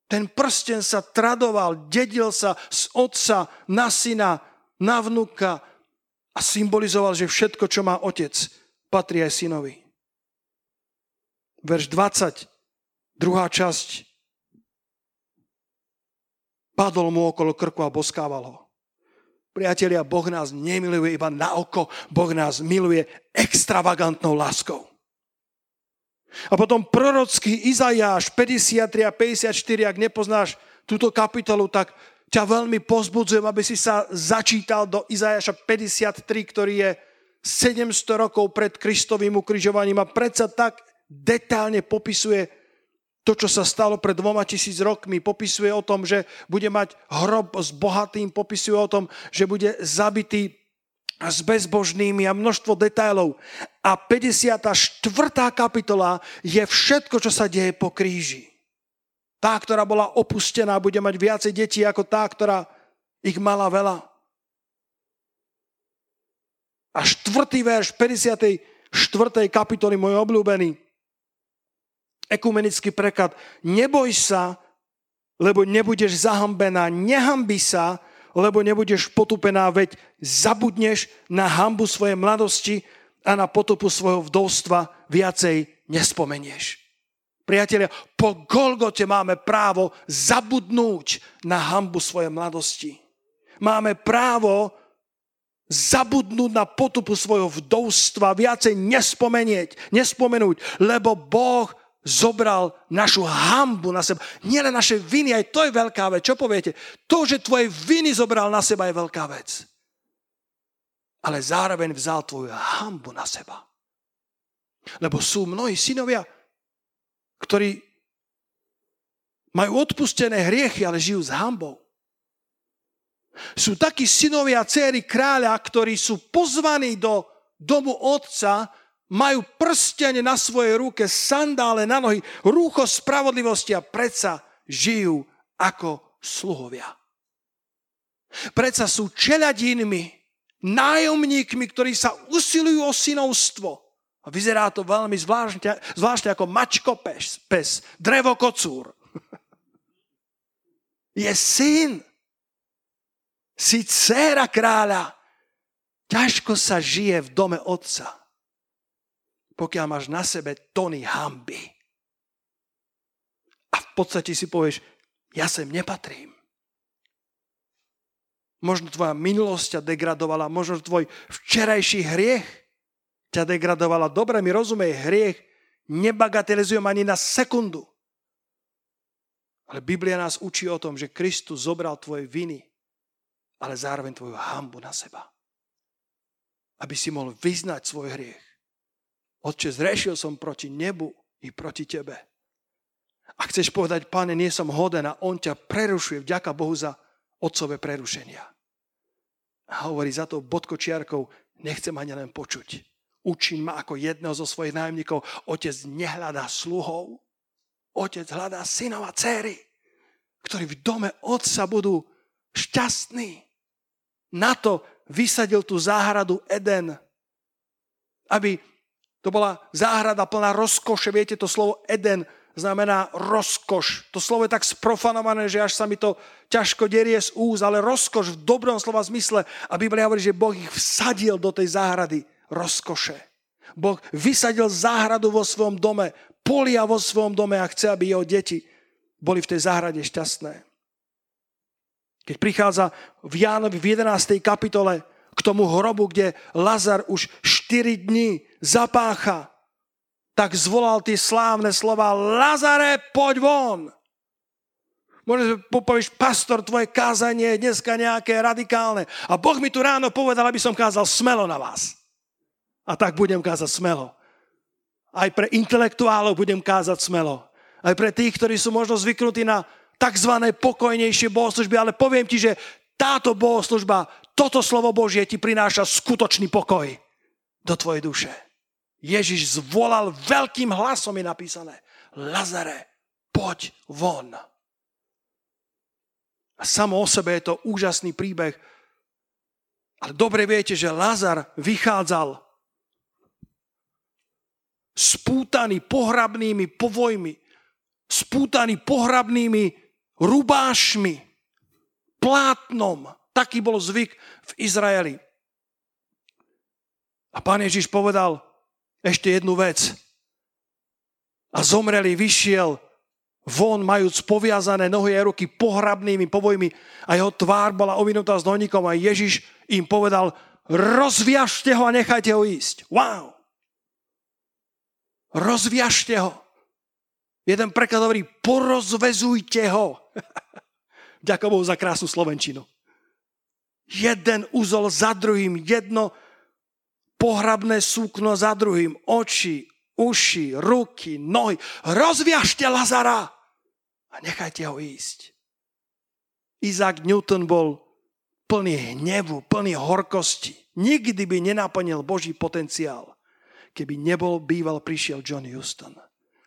Ten prsten sa tradoval, dedil sa z otca na syna, na vnuka a symbolizoval, že všetko, čo má otec, patrí aj synovi. Verš 20, druhá časť Padol mu okolo krku a boskával ho. Priatelia, Boh nás nemiluje iba na oko, Boh nás miluje extravagantnou láskou. A potom prorocký Izajáš 53 a 54, ak nepoznáš túto kapitolu, tak ťa veľmi pozbudzujem, aby si sa začítal do Izajaša 53, ktorý je 700 rokov pred Kristovým ukrižovaním a predsa tak detálne popisuje to, čo sa stalo pred dvoma tisíc rokmi, popisuje o tom, že bude mať hrob s bohatým, popisuje o tom, že bude zabitý s bezbožnými a množstvo detailov. A 54. kapitola je všetko, čo sa deje po kríži. Tá, ktorá bola opustená, bude mať viacej detí ako tá, ktorá ich mala veľa. A štvrtý verš 54. kapitoly, môj obľúbený, ekumenický preklad. Neboj sa, lebo nebudeš zahambená. Nehambi sa, lebo nebudeš potupená, veď zabudneš na hambu svojej mladosti a na potopu svojho vdovstva viacej nespomenieš. Priatelia, po Golgote máme právo zabudnúť na hambu svojej mladosti. Máme právo zabudnúť na potupu svojho vdovstva, viacej nespomenieť, nespomenúť, lebo Boh zobral našu hambu na seba. Nielen naše viny, aj to je veľká vec. Čo poviete? To, že tvoje viny zobral na seba je veľká vec. Ale zároveň vzal tvoju hambu na seba. Lebo sú mnohí synovia, ktorí majú odpustené hriechy, ale žijú s hambou. Sú takí synovia a céry kráľa, ktorí sú pozvaní do domu otca, majú prstene na svojej ruke, sandále na nohy, rúcho spravodlivosti a predsa žijú ako sluhovia. Predsa sú čeladinmi, nájomníkmi, ktorí sa usilujú o synovstvo, A vyzerá to veľmi zvláštne, zvláštne ako mačko pes, pes drevo kocúr. Je syn. Si dcéra kráľa. Ťažko sa žije v dome otca, pokiaľ máš na sebe tony hamby. A v podstate si povieš, ja sem nepatrím. Možno tvoja minulosť ťa degradovala, možno tvoj včerajší hriech ťa degradovala. Dobre mi rozumej, hriech nebagatelizujem ani na sekundu. Ale Biblia nás učí o tom, že Kristus zobral tvoje viny, ale zároveň tvoju hambu na seba. Aby si mohol vyznať svoj hriech. Otče, zrešil som proti nebu i proti tebe. A chceš povedať, pane, nie som hoden a on ťa prerušuje. Vďaka Bohu za otcové prerušenia. A hovorí za to bodkočiarkou, nechcem ani len počuť učím ma ako jedného zo svojich nájomníkov. Otec nehľadá sluhov, otec hľadá synov a céry, ktorí v dome otca budú šťastní. Na to vysadil tú záhradu Eden, aby to bola záhrada plná rozkoše. Viete, to slovo Eden znamená rozkoš. To slovo je tak sprofanované, že až sa mi to ťažko derie z úz, ale rozkoš v dobrom slova zmysle. A Biblia hovorí, že Boh ich vsadil do tej záhrady rozkoše. Boh vysadil záhradu vo svojom dome, polia vo svojom dome a chce, aby jeho deti boli v tej záhrade šťastné. Keď prichádza v Jánovi v 11. kapitole k tomu hrobu, kde Lazar už 4 dní zapácha, tak zvolal tie slávne slova Lazare, poď von! Možno povieš, pastor, tvoje kázanie je dneska nejaké radikálne. A Boh mi tu ráno povedal, aby som kázal smelo na vás. A tak budem kázať smelo. Aj pre intelektuálov budem kázať smelo. Aj pre tých, ktorí sú možno zvyknutí na tzv. pokojnejšie bohoslužby, ale poviem ti, že táto bohoslužba, toto slovo Božie ti prináša skutočný pokoj do tvojej duše. Ježiš zvolal veľkým hlasom, je napísané, Lazare, poď von. A samo o sebe je to úžasný príbeh. Ale dobre viete, že Lazar vychádzal spútaný pohrabnými povojmi, spútaný pohrabnými rubášmi, plátnom. Taký bol zvyk v Izraeli. A pán Ježiš povedal ešte jednu vec. A zomreli vyšiel von, majúc poviazané nohy a ruky pohrabnými povojmi a jeho tvár bola ovinutá s nohníkom a Ježiš im povedal, rozviažte ho a nechajte ho ísť. Wow! Rozviažte ho. Jeden preklad hovorí, porozvezujte ho. Ďakujem za krásnu Slovenčinu. Jeden úzol za druhým, jedno pohrabné súkno za druhým, oči, uši, ruky, nohy. Rozviažte Lazara a nechajte ho ísť. Isaac Newton bol plný hnevu, plný horkosti. Nikdy by nenaplnil Boží potenciál keby nebol býval, prišiel John Houston,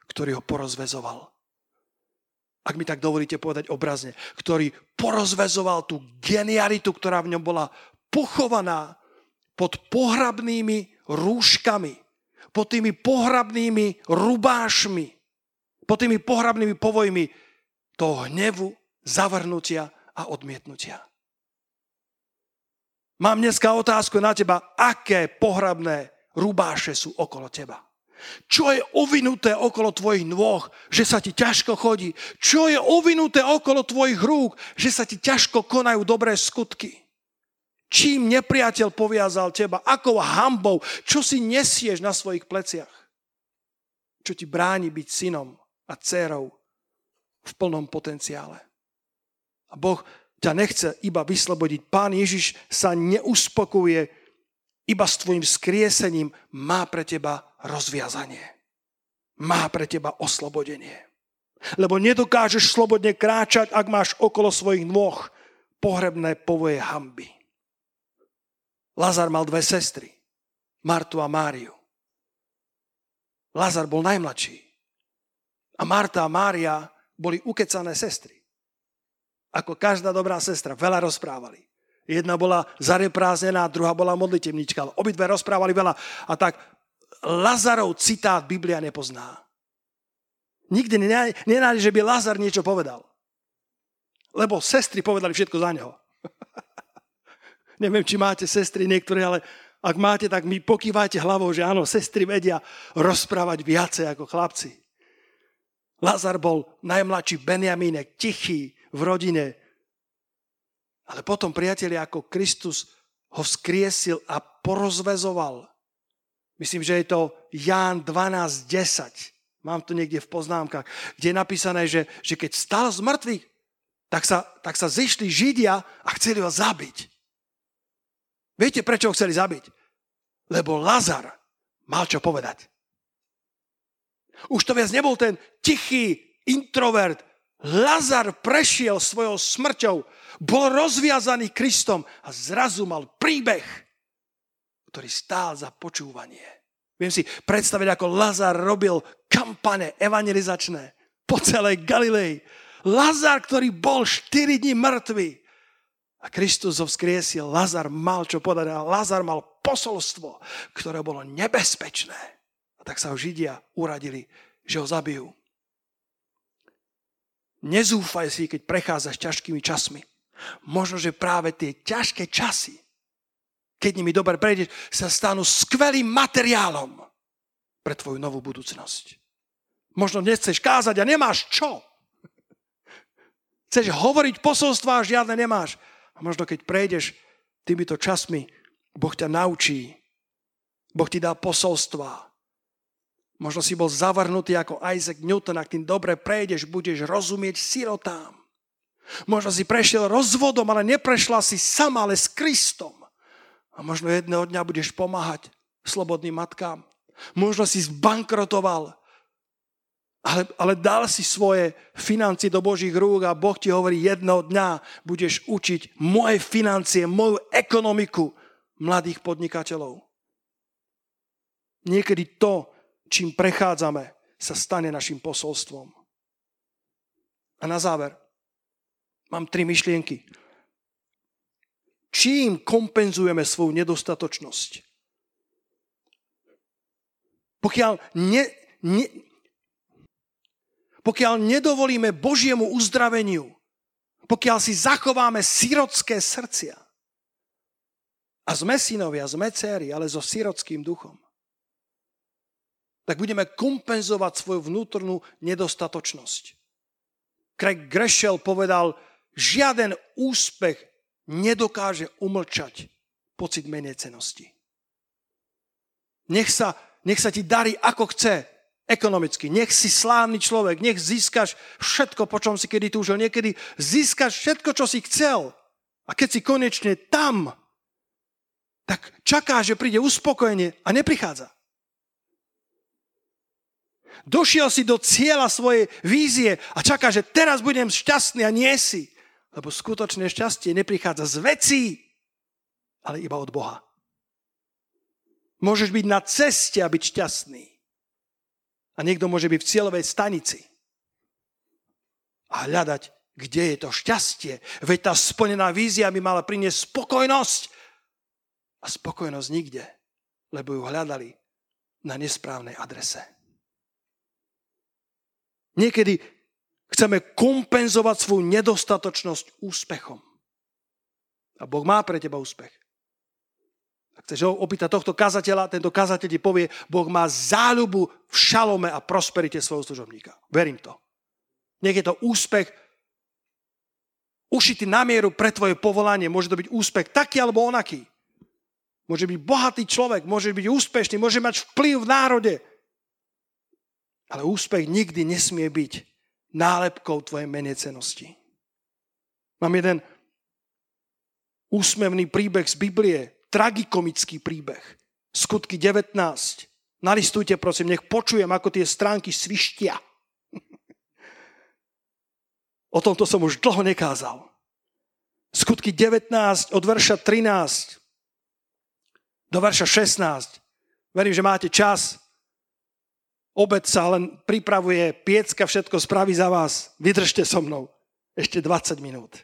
ktorý ho porozvezoval. Ak mi tak dovolíte povedať obrazne, ktorý porozvezoval tú genialitu, ktorá v ňom bola pochovaná pod pohrabnými rúškami, pod tými pohrabnými rubášmi, pod tými pohrabnými povojmi toho hnevu, zavrnutia a odmietnutia. Mám dneska otázku na teba, aké pohrabné rubáše sú okolo teba. Čo je ovinuté okolo tvojich nôh, že sa ti ťažko chodí? Čo je ovinuté okolo tvojich rúk, že sa ti ťažko konajú dobré skutky? Čím nepriateľ poviazal teba? Akou hambou? Čo si nesieš na svojich pleciach? Čo ti bráni byť synom a dcerou v plnom potenciále? A Boh ťa nechce iba vyslobodiť. Pán Ježiš sa neuspokuje iba s tvojim skriesením má pre teba rozviazanie. Má pre teba oslobodenie. Lebo nedokážeš slobodne kráčať, ak máš okolo svojich nôh pohrebné povoje hamby. Lazar mal dve sestry, Martu a Máriu. Lazar bol najmladší. A Marta a Mária boli ukecané sestry. Ako každá dobrá sestra, veľa rozprávali. Jedna bola zarepráznená, druhá bola modlitevnička. Obidve rozprávali veľa. A tak Lazarov citát Biblia nepozná. Nikdy nenájde, že by Lazar niečo povedal. Lebo sestry povedali všetko za neho. Neviem, či máte sestry niektoré, ale ak máte, tak mi pokývajte hlavou, že áno, sestry vedia rozprávať viacej ako chlapci. Lazar bol najmladší Benjamínek, tichý v rodine. Ale potom, priatelia, ako Kristus ho vzkriesil a porozvezoval. Myslím, že je to Ján 12.10. Mám to niekde v poznámkach, kde je napísané, že, že keď stal z mŕtvych, tak sa, tak sa zišli Židia a chceli ho zabiť. Viete, prečo ho chceli zabiť? Lebo Lazar mal čo povedať. Už to viac nebol ten tichý introvert. Lazar prešiel svojou smrťou, bol rozviazaný Kristom a zrazu mal príbeh, ktorý stál za počúvanie. Viem si predstaviť, ako Lazar robil kampane evangelizačné po celej Galilei. Lazar, ktorý bol 4 dní mŕtvy, a Kristus ho vzkriesil, Lazar mal čo povedať a Lazar mal posolstvo, ktoré bolo nebezpečné. A tak sa ho Židia uradili, že ho zabijú. Nezúfaj si, keď prechádzaš ťažkými časmi. Možno, že práve tie ťažké časy, keď nimi dobre prejdeš, sa stanú skvelým materiálom pre tvoju novú budúcnosť. Možno nechceš kázať a nemáš čo. Chceš hovoriť posolstva a žiadne nemáš. A možno keď prejdeš týmito časmi, Boh ťa naučí. Boh ti dá posolstva. Možno si bol zavrnutý ako Isaac Newton, ak tým dobre prejdeš, budeš rozumieť sirotám. Možno si prešiel rozvodom, ale neprešla si sama, ale s Kristom. A možno jedného dňa budeš pomáhať slobodným matkám. Možno si zbankrotoval ale, ale dal si svoje financie do Božích rúk a Boh ti hovorí, jedného dňa budeš učiť moje financie, moju ekonomiku mladých podnikateľov. Niekedy to, čím prechádzame, sa stane našim posolstvom. A na záver, mám tri myšlienky. Čím kompenzujeme svoju nedostatočnosť? Pokiaľ ne, ne, pokiaľ nedovolíme Božiemu uzdraveniu, pokiaľ si zachováme sirotské srdcia, a sme synovia, sme céry, ale so sirotským duchom, tak budeme kompenzovať svoju vnútornú nedostatočnosť. Craig Greshel povedal, žiaden úspech nedokáže umlčať pocit menej cenosti. Nech sa, nech sa ti darí ako chce, ekonomicky. Nech si slávny človek, nech získaš všetko, po čom si kedy túžil. Niekedy získaš všetko, čo si chcel. A keď si konečne tam, tak čaká, že príde uspokojenie a neprichádza. Došiel si do cieľa svojej vízie a čaká, že teraz budem šťastný a nie si. Lebo skutočné šťastie neprichádza z vecí, ale iba od Boha. Môžeš byť na ceste a byť šťastný. A niekto môže byť v cieľovej stanici a hľadať, kde je to šťastie. Veď tá splnená vízia by mala priniesť spokojnosť. A spokojnosť nikde, lebo ju hľadali na nesprávnej adrese. Niekedy chceme kompenzovať svoju nedostatočnosť úspechom. A Boh má pre teba úspech. Ak chceš opýtať tohto kazateľa, tento kazateľ ti povie, Boh má záľubu v šalome a prosperite svojho služobníka. Verím to. Nech je to úspech ušitý na mieru pre tvoje povolanie. Môže to byť úspech taký alebo onaký. Môže byť bohatý človek, môže byť úspešný, môže mať vplyv v národe. Ale úspech nikdy nesmie byť nálepkou tvojej menecenosti. Mám jeden úsmevný príbeh z Biblie, tragikomický príbeh. Skutky 19. Nalistujte, prosím, nech počujem, ako tie stránky svištia. o tomto som už dlho nekázal. Skutky 19 od verša 13 do verša 16. Verím, že máte čas. Obed sa len pripravuje, piecka všetko spraví za vás. Vydržte so mnou. Ešte 20 minút.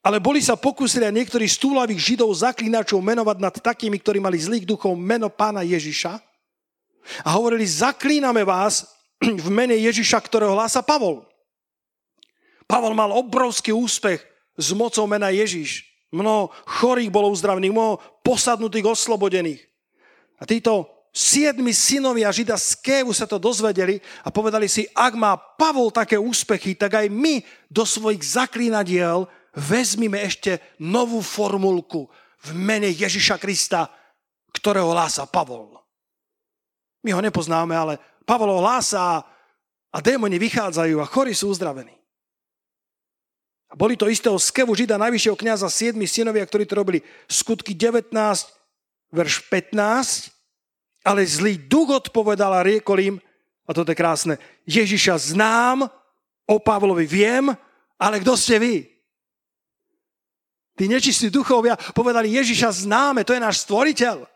Ale boli sa pokúsili a niektorí stúlavých židov zaklinačov menovať nad takými, ktorí mali zlých duchov meno pána Ježiša. A hovorili, zaklíname vás v mene Ježiša, ktorého hlása Pavol. Pavol mal obrovský úspech s mocou mena Ježiš. Mnoho chorých bolo uzdravených, mnoho posadnutých, oslobodených. A títo siedmi synovia Žida z Kévu sa to dozvedeli a povedali si, ak má Pavol také úspechy, tak aj my do svojich zaklínadiel vezmime ešte novú formulku v mene Ježiša Krista, ktorého hlása Pavol. My ho nepoznáme, ale Pavol ho hlása a démoni vychádzajú a chorí sú uzdravení. A boli to istého skevu žida najvyššieho kniaza siedmi synovia, ktorí to robili. Skutky 19, verš 15. Ale zlý duch odpovedal a riekol im, a toto je krásne, Ježiša znám, o Pavlovi viem, ale kto ste vy? Tí nečistí duchovia povedali, Ježiša známe, to je náš stvoriteľ.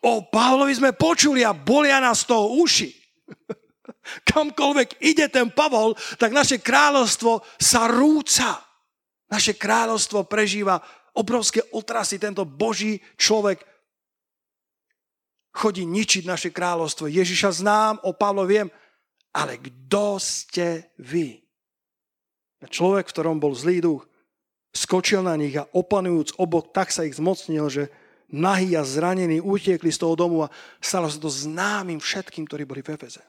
O Pavlovi sme počuli a bolia nás toho uši. Kamkoľvek ide ten Pavol, tak naše kráľovstvo sa rúca. Naše kráľovstvo prežíva obrovské otrasy. Tento Boží človek chodí ničiť naše kráľovstvo. Ježiša znám, o Pavlo viem, ale kto ste vy? Človek, v ktorom bol zlý duch, skočil na nich a opanujúc obok, tak sa ich zmocnil, že nahý a zranení utiekli z toho domu a stalo sa to známym všetkým, ktorí boli v Efeze.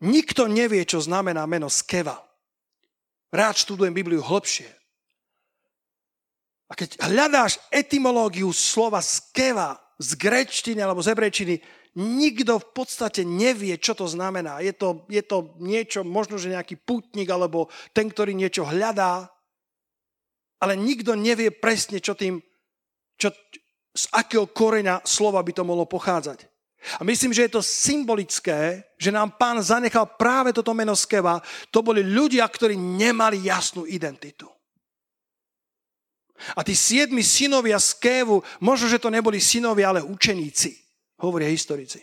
Nikto nevie, čo znamená meno Skeva. Rád študujem Bibliu hlbšie. A keď hľadáš etymológiu slova Skeva z grečtiny alebo z hebrečtiny, nikto v podstate nevie, čo to znamená. Je to, je to niečo, možno, že nejaký putník alebo ten, ktorý niečo hľadá, ale nikto nevie presne, čo tým, čo, z akého koreňa slova by to mohlo pochádzať. A myslím, že je to symbolické, že nám pán zanechal práve toto meno Skeva. To boli ľudia, ktorí nemali jasnú identitu. A tí siedmi synovia Skévu, možno, že to neboli synovia, ale učeníci hovoria historici.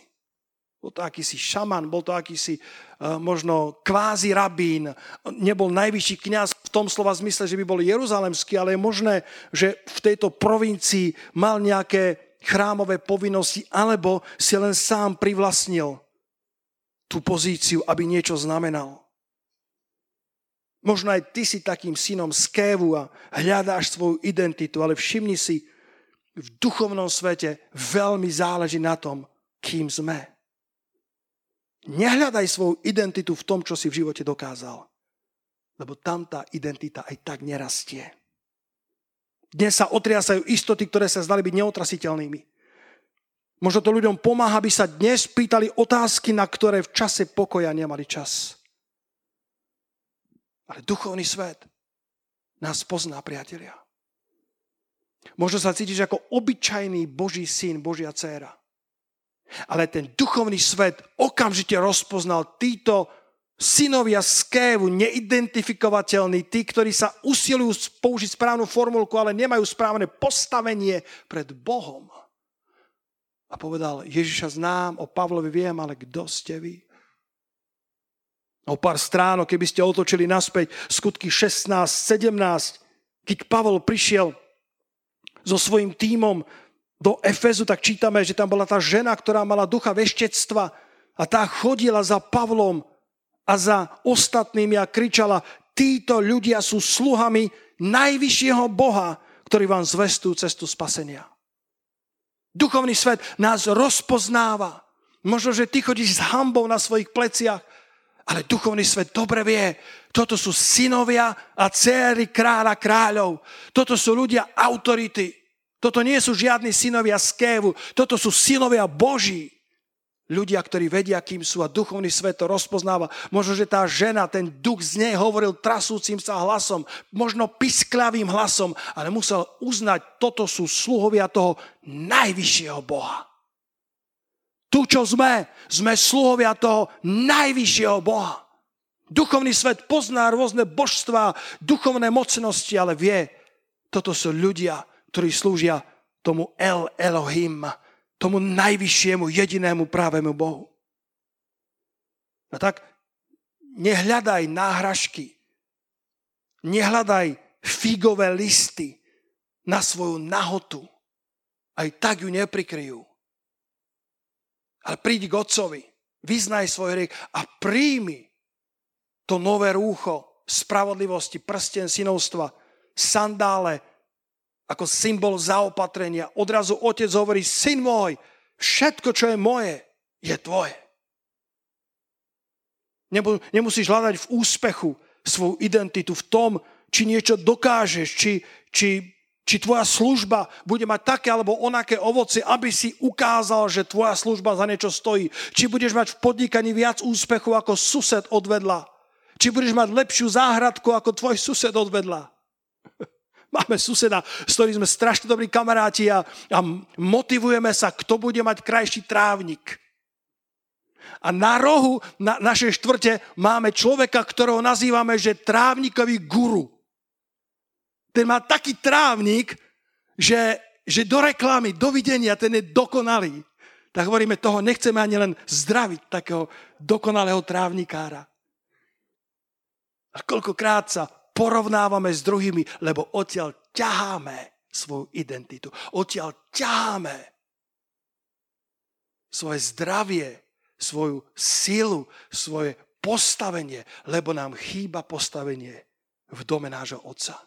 Bol to akýsi šaman, bol to akýsi uh, možno kvázi rabín, nebol najvyšší kňaz v tom slova zmysle, že by bol jeruzalemský, ale je možné, že v tejto provincii mal nejaké chrámové povinnosti, alebo si len sám privlastnil tú pozíciu, aby niečo znamenal. Možno aj ty si takým synom z Kévu a hľadáš svoju identitu, ale všimni si, v duchovnom svete veľmi záleží na tom, kým sme. Nehľadaj svoju identitu v tom, čo si v živote dokázal. Lebo tam tá identita aj tak nerastie. Dnes sa otriasajú istoty, ktoré sa zdali byť neotrasiteľnými. Možno to ľuďom pomáha, aby sa dnes pýtali otázky, na ktoré v čase pokoja nemali čas. Ale duchovný svet nás pozná, priatelia. Možno sa cítiš ako obyčajný Boží syn, Božia dcéra. Ale ten duchovný svet okamžite rozpoznal títo synovia z Kévu, neidentifikovateľní, tí, ktorí sa usilujú použiť správnu formulku, ale nemajú správne postavenie pred Bohom. A povedal, Ježiša znám, o Pavlovi viem, ale kto ste vy? O pár stránok, keby ste otočili naspäť, skutky 16, 17, keď Pavol prišiel so svojím tímom do Efezu, tak čítame, že tam bola tá žena, ktorá mala ducha veštectva a tá chodila za Pavlom a za ostatnými a kričala, títo ľudia sú sluhami najvyššieho Boha, ktorý vám zvestú cestu spasenia. Duchovný svet nás rozpoznáva. Možno, že ty chodíš s hambou na svojich pleciach, ale duchovný svet dobre vie, toto sú synovia a céry kráľa kráľov. Toto sú ľudia autority. Toto nie sú žiadni synovia z Kévu. Toto sú synovia Boží. Ľudia, ktorí vedia, kým sú a duchovný svet to rozpoznáva. Možno, že tá žena, ten duch z nej hovoril trasúcim sa hlasom, možno pisklavým hlasom, ale musel uznať, toto sú sluhovia toho najvyššieho Boha. Tu, čo sme, sme sluhovia toho najvyššieho Boha. Duchovný svet pozná rôzne božstvá, duchovné mocnosti, ale vie, toto sú ľudia, ktorí slúžia tomu El Elohim, tomu najvyššiemu, jedinému právemu Bohu. A tak nehľadaj náhražky Nehľadaj figové listy na svoju nahotu. Aj tak ju neprikryjú. Ale príď k Otcovi, vyznaj svoj riek a príjmi to nové rúcho spravodlivosti, prsten synovstva, sandále ako symbol zaopatrenia. Odrazu otec hovorí, syn môj, všetko, čo je moje, je tvoje. Nemusíš hľadať v úspechu svoju identitu, v tom, či niečo dokážeš, či, či, či tvoja služba bude mať také alebo onaké ovoci, aby si ukázal, že tvoja služba za niečo stojí. Či budeš mať v podnikaní viac úspechu ako sused odvedla. Či budeš mať lepšiu záhradku ako tvoj sused odvedla. Máme suseda, s ktorým sme strašne dobrí kamaráti a, a motivujeme sa, kto bude mať krajší trávnik. A na rohu na našej štvrte máme človeka, ktorého nazývame, že trávnikový guru. Ten má taký trávnik, že, že do reklamy, dovidenia, ten je dokonalý. Tak hovoríme, toho nechceme ani len zdraviť, takého dokonalého trávnikára. A koľkokrát sa porovnávame s druhými, lebo odtiaľ ťaháme svoju identitu. Odtiaľ ťaháme svoje zdravie, svoju silu, svoje postavenie, lebo nám chýba postavenie v dome nášho Otca.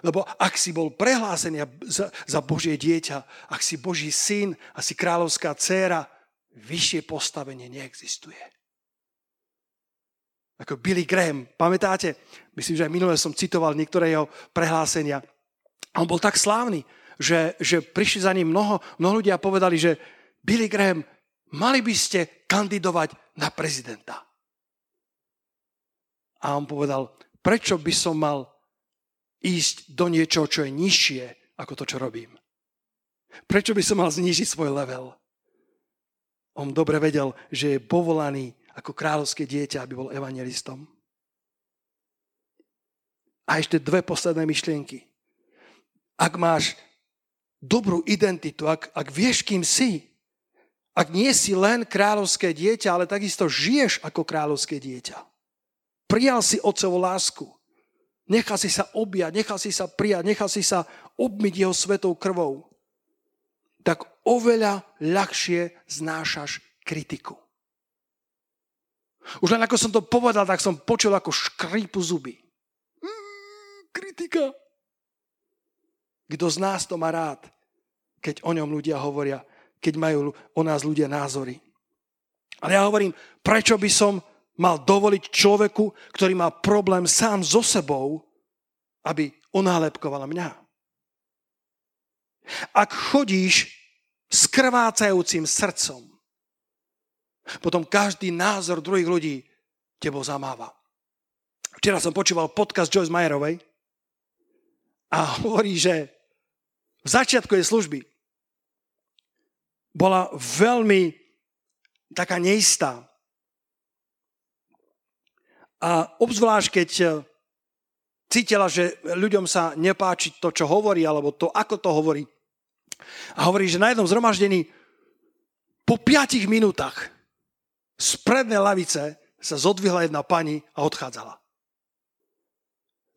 Lebo ak si bol prehlásený za, Božie dieťa, ak si Boží syn a si kráľovská dcéra, vyššie postavenie neexistuje ako Billy Graham. Pamätáte? Myslím, že aj minule som citoval niektoré jeho prehlásenia. On bol tak slávny, že, že prišli za ním mnoho, mnoho ľudí a povedali, že Billy Graham, mali by ste kandidovať na prezidenta. A on povedal, prečo by som mal ísť do niečoho, čo je nižšie ako to, čo robím. Prečo by som mal znížiť svoj level? On dobre vedel, že je povolaný ako kráľovské dieťa, aby bol evangelistom. A ešte dve posledné myšlienky. Ak máš dobrú identitu, ak, ak vieš, kým si, ak nie si len kráľovské dieťa, ale takisto žiješ ako kráľovské dieťa. Prijal si otcovú lásku. Nechal si sa objať, nechal si sa prijať, nechal si sa obmyť jeho svetou krvou. Tak oveľa ľahšie znášaš kritiku. Už len ako som to povedal, tak som počul ako škrípu zuby. Mm, kritika. Kto z nás to má rád, keď o ňom ľudia hovoria, keď majú o nás ľudia názory. Ale ja hovorím, prečo by som mal dovoliť človeku, ktorý má problém sám so sebou, aby onálepkoval mňa. Ak chodíš s krvácajúcim srdcom, potom každý názor druhých ľudí tebou zamáva. Včera som počúval podcast Joyce Mayerovej a hovorí, že v začiatku jej služby bola veľmi taká neistá. A obzvlášť, keď cítila, že ľuďom sa nepáči to, čo hovorí, alebo to, ako to hovorí. A hovorí, že na jednom zhromaždení po piatich minútach z prednej lavice sa zodvihla jedna pani a odchádzala.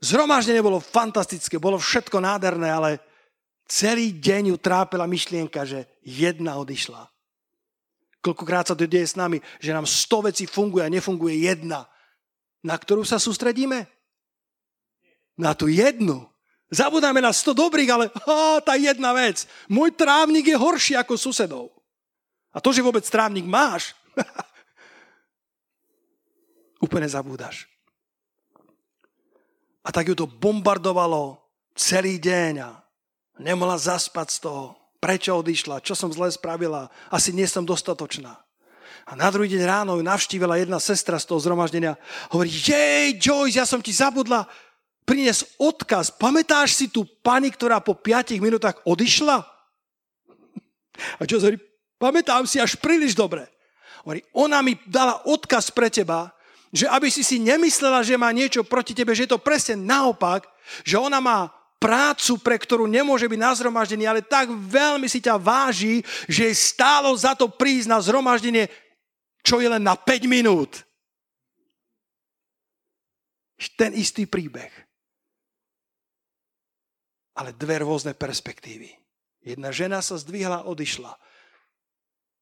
Zhromaždenie bolo fantastické, bolo všetko nádherné, ale celý deň ju trápila myšlienka, že jedna odišla. Koľkokrát sa to deje s nami, že nám sto vecí funguje a nefunguje jedna. Na ktorú sa sústredíme? Na tú jednu. Zabudáme na sto dobrých, ale á, tá jedna vec. Môj trávnik je horší ako susedov. A to, že vôbec trávnik máš, úplne zabúdaš. A tak ju to bombardovalo celý deň a nemohla zaspať z toho. Prečo odišla? Čo som zle spravila? Asi nie som dostatočná. A na druhý deň ráno ju navštívila jedna sestra z toho zhromaždenia. Hovorí, jej, Joyce, ja som ti zabudla priniesť odkaz. Pamätáš si tú pani, ktorá po 5 minútach odišla? A čo hovorí, pamätám si až príliš dobre. Hovorí, ona mi dala odkaz pre teba, že aby si si nemyslela, že má niečo proti tebe, že je to presne naopak, že ona má prácu, pre ktorú nemôže byť na zhromaždení, ale tak veľmi si ťa váži, že je stálo za to prísť na zhromaždenie, čo je len na 5 minút. Ten istý príbeh. ale dve rôzne perspektívy. Jedna žena sa zdvihla odišla.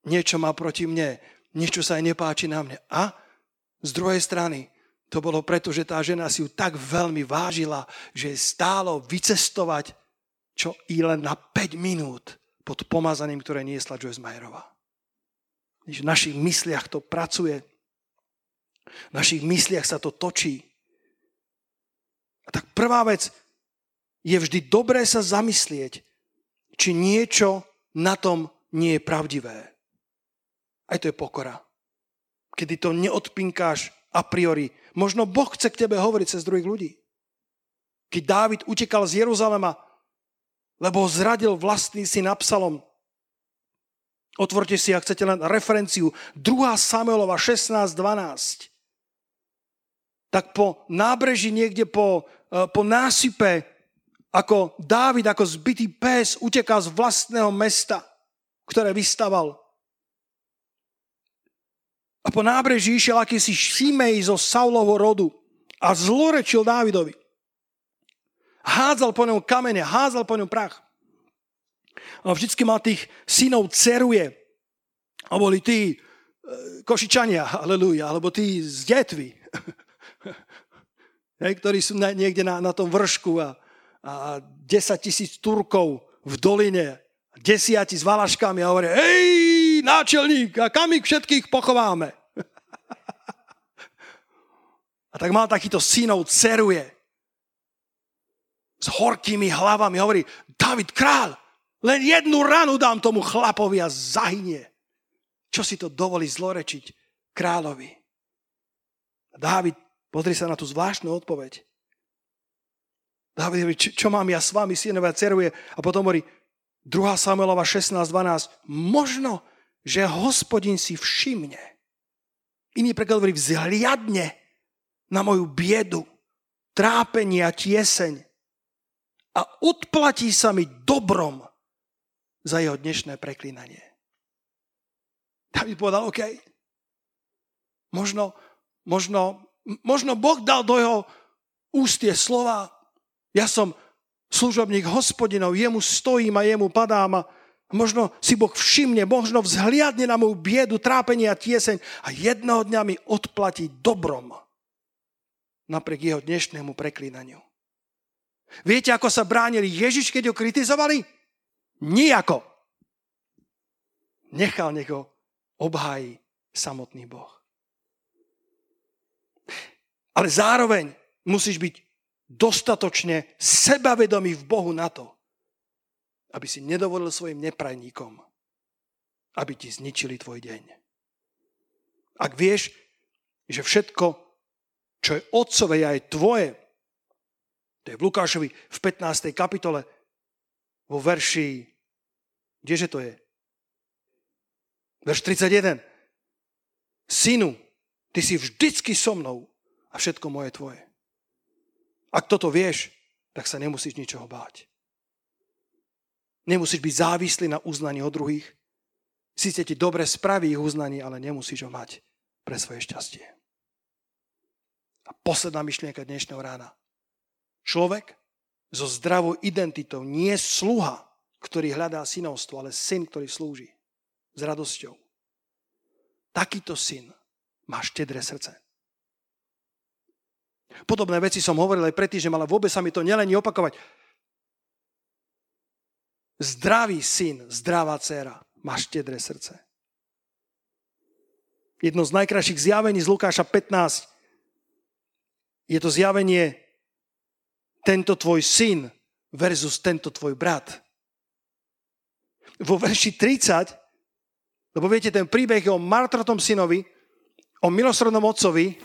Niečo má proti mne, niečo sa aj nepáči na mne. A z druhej strany, to bolo preto, že tá žena si ju tak veľmi vážila, že je stálo vycestovať čo i len na 5 minút pod pomazaním, ktoré niesla Joyce Mayerová. V našich mysliach to pracuje, v našich mysliach sa to točí. A tak prvá vec, je vždy dobré sa zamyslieť, či niečo na tom nie je pravdivé. Aj to je pokora. Kedy to neodpinkáš a priori. Možno Boh chce k tebe hovoriť cez druhých ľudí. Keď Dávid utekal z Jeruzalema, lebo zradil vlastný syn Absalom. Otvorte si, ak chcete len referenciu. 2. Samuelova 16.12. Tak po nábreží niekde po, eh, po násype, ako Dávid, ako zbytý pes, uteká z vlastného mesta, ktoré vystaval. A po nábreží išiel akýsi Šimej zo Saulovho rodu a zlorečil Dávidovi. Hádzal po ňom kamene, hádzal po ňom prach. A vždycky mal tých synov ceruje. A boli tí e, košičania, aleluja, alebo tí z detvy, ktorí sú niekde na, na tom vršku a, a 10 tisíc Turkov v doline, desiati s valaškami a hovoria, hej, náčelník, a kam ich všetkých pochováme? a tak mal takýto synov, ceruje s horkými hlavami. Hovorí, David král, len jednu ranu dám tomu chlapovi a zahynie. Čo si to dovolí zlorečiť kráľovi? A Dávid, pozri sa na tú zvláštnu odpoveď. Dávid hovorí, čo, čo mám ja s vami, synové ceruje. A potom hovorí, 2. Samuelova 16.12, možno, že hospodin si všimne. Iný preklad hovorí, vzhliadne na moju biedu, trápenie a tieseň a odplatí sa mi dobrom za jeho dnešné preklínanie. David povedal, OK, možno, možno, možno Boh dal do jeho úst tie slova, ja som služobník hospodinov, jemu stojím a jemu padám a možno si Boh všimne, možno vzhliadne na moju biedu, trápenie a tieseň a jednoho dňa mi odplatí dobrom napriek jeho dnešnému preklínaniu. Viete, ako sa bránili Ježiš, keď ho kritizovali? Nijako. Nechal, nech ho obhájí samotný Boh. Ale zároveň musíš byť dostatočne sebavedomý v Bohu na to, aby si nedovolil svojim neprajníkom, aby ti zničili tvoj deň. Ak vieš, že všetko, čo je otcové, je aj tvoje, to je v Lukášovi v 15. kapitole, vo verši, kdeže to je? Verš 31. Synu, ty si vždycky so mnou a všetko moje tvoje. Ak toto vieš, tak sa nemusíš ničoho báť. Nemusíš byť závislý na uznaní od druhých. Síce ti dobre spraví ich uznanie, ale nemusíš ho mať pre svoje šťastie. A posledná myšlienka dnešného rána. Človek so zdravou identitou nie sluha, ktorý hľadá synovstvo, ale syn, ktorý slúži s radosťou. Takýto syn má štedré srdce. Podobné veci som hovoril aj predtým, ale vôbec sa mi to nelení opakovať. Zdravý syn, zdravá dcera má štedré srdce. Jedno z najkrajších zjavení z Lukáša 15 je to zjavenie tento tvoj syn versus tento tvoj brat. Vo verši 30, lebo viete, ten príbeh je o martratom synovi, o milosrodnom otcovi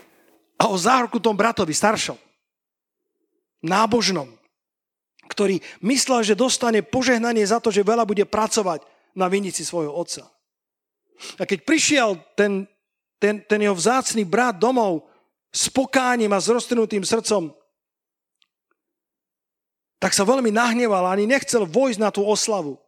a o záhrkutom bratovi, staršom. Nábožnom. Ktorý myslel, že dostane požehnanie za to, že veľa bude pracovať na vinici svojho otca. A keď prišiel ten, ten, ten jeho vzácný brat domov s pokáním a s roztrhnutým srdcom, tak sa veľmi nahneval, ani nechcel vojsť na tú oslavu.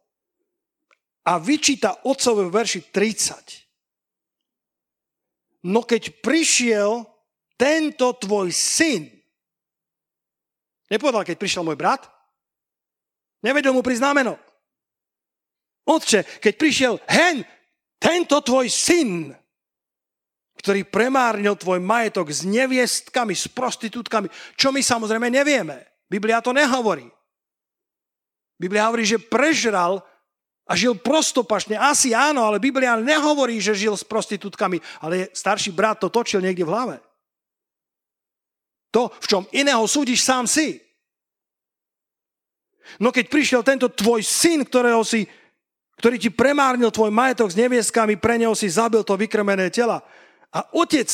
A vyčíta otcové verši 30. No keď prišiel tento tvoj syn, nepovedal, keď prišiel môj brat, Nevedel mu priznámeno. Otče, keď prišiel hen, tento tvoj syn, ktorý premárnil tvoj majetok s neviestkami, s prostitútkami, čo my samozrejme nevieme. Biblia to nehovorí. Biblia hovorí, že prežral a žil prostopašne. Asi áno, ale Biblia nehovorí, že žil s prostitútkami, ale starší brat to točil niekde v hlave. To, v čom iného súdiš, sám si. No keď prišiel tento tvoj syn, ktorého si, ktorý ti premárnil tvoj majetok s nevieskami, pre neho si zabil to vykrmené tela. A otec,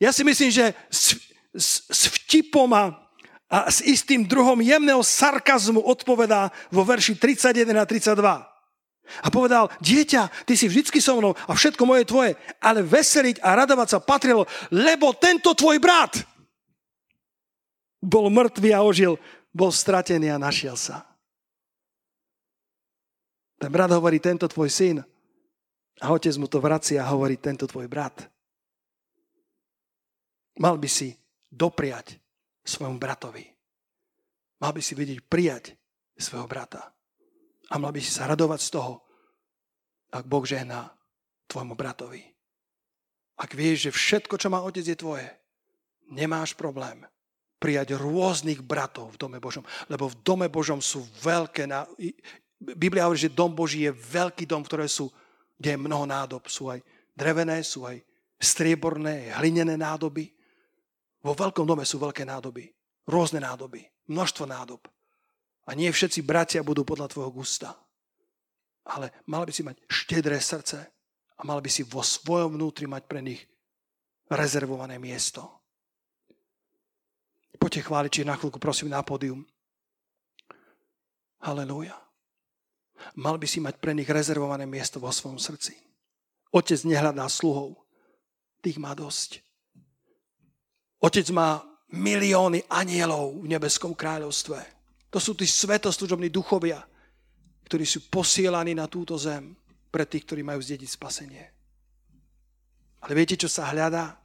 ja si myslím, že s, s, s vtipom a, a s istým druhom jemného sarkazmu odpovedá vo verši 31 a 32. A povedal, dieťa, ty si vždycky so mnou a všetko moje tvoje, ale veseliť a radovať sa patrilo, lebo tento tvoj brat bol mŕtvý a ožil, bol stratený a našiel sa. Ten brat hovorí, tento tvoj syn. A otec mu to vracia a hovorí, tento tvoj brat. Mal by si dopriať svojmu bratovi. Mal by si vidieť prijať svojho brata. A mal by si sa radovať z toho, ak Boh žehná tvojmu bratovi. Ak vieš, že všetko, čo má otec, je tvoje, nemáš problém prijať rôznych bratov v dome Božom. Lebo v dome Božom sú veľké... Ná... Biblia hovorí, že dom Boží je veľký dom, ktoré sú, kde je mnoho nádob. Sú aj drevené, sú aj strieborné, hlinené nádoby. Vo veľkom dome sú veľké nádoby. Rôzne nádoby. Množstvo nádob. A nie všetci bratia budú podľa tvojho gusta. Ale mal by si mať štedré srdce a mal by si vo svojom vnútri mať pre nich rezervované miesto. Poďte chváliť, či na chvíľku prosím na pódium. Halelúja. Mal by si mať pre nich rezervované miesto vo svojom srdci. Otec nehľadá sluhov. Tých má dosť. Otec má milióny anielov v nebeskom kráľovstve to sú tí svetoslužobní duchovia, ktorí sú posielaní na túto zem pre tých, ktorí majú zdediť spasenie. Ale viete, čo sa hľadá?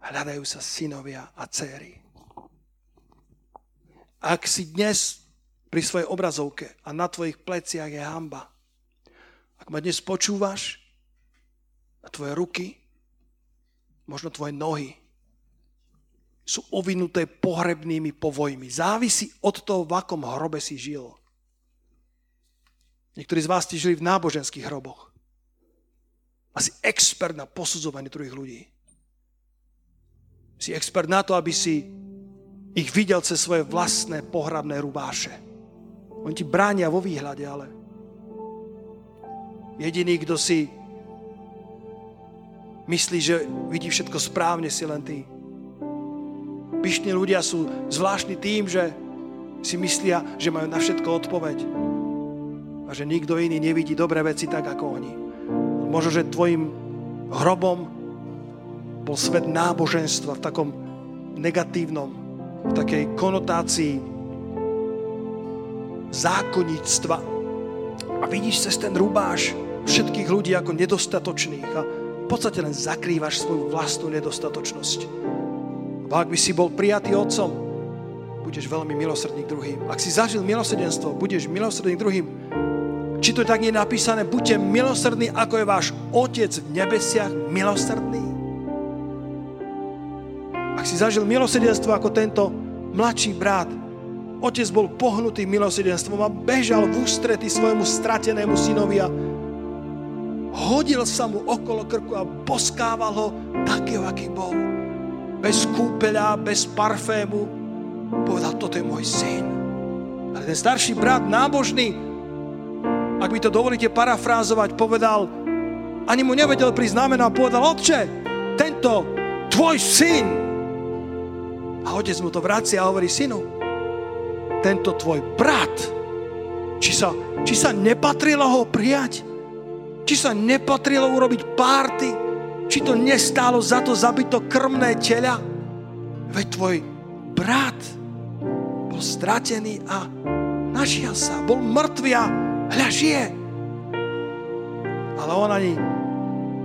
Hľadajú sa synovia a céry. Ak si dnes pri svojej obrazovke a na tvojich pleciach je hamba, ak ma dnes počúvaš a tvoje ruky, možno tvoje nohy, sú ovinuté pohrebnými povojmi. Závisí od toho, v akom hrobe si žil. Niektorí z vás ste žili v náboženských hroboch. Asi expert na posudzovanie druhých ľudí. Si expert na to, aby si ich videl cez svoje vlastné pohrebné rubáše. Oni ti bránia vo výhľade, ale jediný, kto si myslí, že vidí všetko správne, si len ty. Pyšní ľudia sú zvláštni tým, že si myslia, že majú na všetko odpoveď. A že nikto iný nevidí dobré veci tak, ako oni. Možno, že tvojim hrobom bol svet náboženstva v takom negatívnom, v takej konotácii zákonníctva. A vidíš cez ten rubáš všetkých ľudí ako nedostatočných a v podstate len zakrývaš svoju vlastnú nedostatočnosť. Bo ak by si bol prijatý otcom, budeš veľmi milosrdný druhým. Ak si zažil milosrdenstvo, budeš milosrdný druhým. Či to tak je napísané, buďte milosrdní, ako je váš Otec v nebesiach milosrdný. Ak si zažil milosrdenstvo ako tento mladší brat, otec bol pohnutý milosrdenstvom a bežal v ústrety svojmu stratenému synovi a hodil sa mu okolo krku a boskával ho takého, aký bol bez kúpeľa, bez parfému, povedal, toto je môj syn. Ale ten starší brat, nábožný, ak by to dovolíte parafrázovať, povedal, ani mu nevedel prísť znamená, povedal, otče, tento tvoj syn. A otec mu to vracia a hovorí, synu, tento tvoj brat, či sa, či sa nepatrilo ho prijať? Či sa nepatrilo urobiť párty? Či to nestálo za to zabiť to krmné tela? Veď tvoj brat bol stratený a našiel sa. Bol mŕtvy a hľa žije. Ale on ani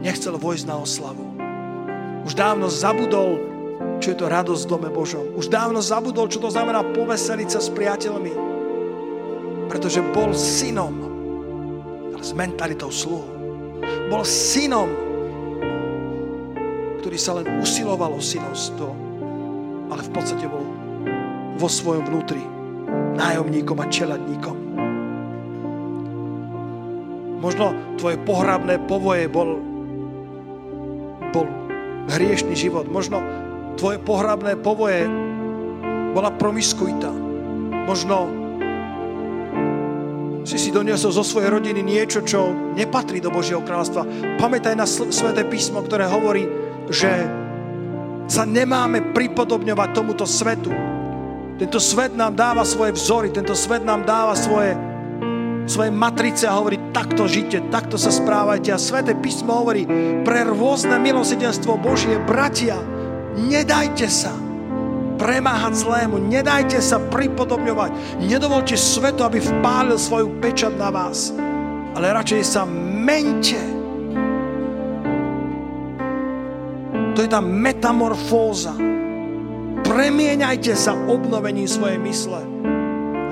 nechcel vojsť na oslavu. Už dávno zabudol, čo je to radosť v dome Božom. Už dávno zabudol, čo to znamená poveseliť sa s priateľmi. pretože bol synom, ale s mentalitou sluhu. Bol synom, ktorý sa len usiloval o synovstvo, ale v podstate bol vo svojom vnútri nájomníkom a čeladníkom. Možno tvoje pohrabné povoje bol, bol hriešný život. Možno tvoje pohrabné povoje bola promiskuita. Možno si si doniesol zo svojej rodiny niečo, čo nepatrí do Božieho kráľstva. Pamätaj na sveté písmo, ktoré hovorí, že sa nemáme pripodobňovať tomuto svetu. Tento svet nám dáva svoje vzory, tento svet nám dáva svoje svoje matrice a hovorí, takto žite, takto sa správajte. A Sveté písmo hovorí, pre rôzne milosedenstvo Božie, bratia, nedajte sa premáhať zlému, nedajte sa pripodobňovať, nedovolte svetu, aby vpálil svoju pečat na vás, ale radšej sa mente. To je tá metamorfóza. Premieňajte sa obnovením svojej mysle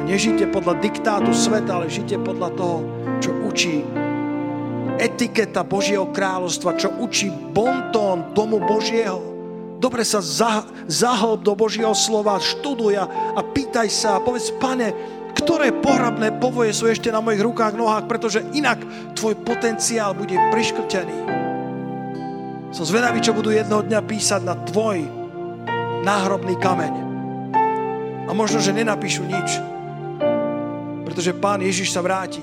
nežite podľa diktátu sveta, ale žite podľa toho, čo učí etiketa Božieho kráľovstva, čo učí bontón domu Božieho. Dobre sa zah- zahlb do Božieho slova, študuj a pýtaj sa a povedz, pane, ktoré pohrabné povoje sú ešte na mojich rukách, nohách, pretože inak tvoj potenciál bude priškrtený. Som zvedavý, čo budú jednoho dňa písať na tvoj náhrobný kameň. A možno, že nenapíšu nič, pretože Pán Ježiš sa vráti.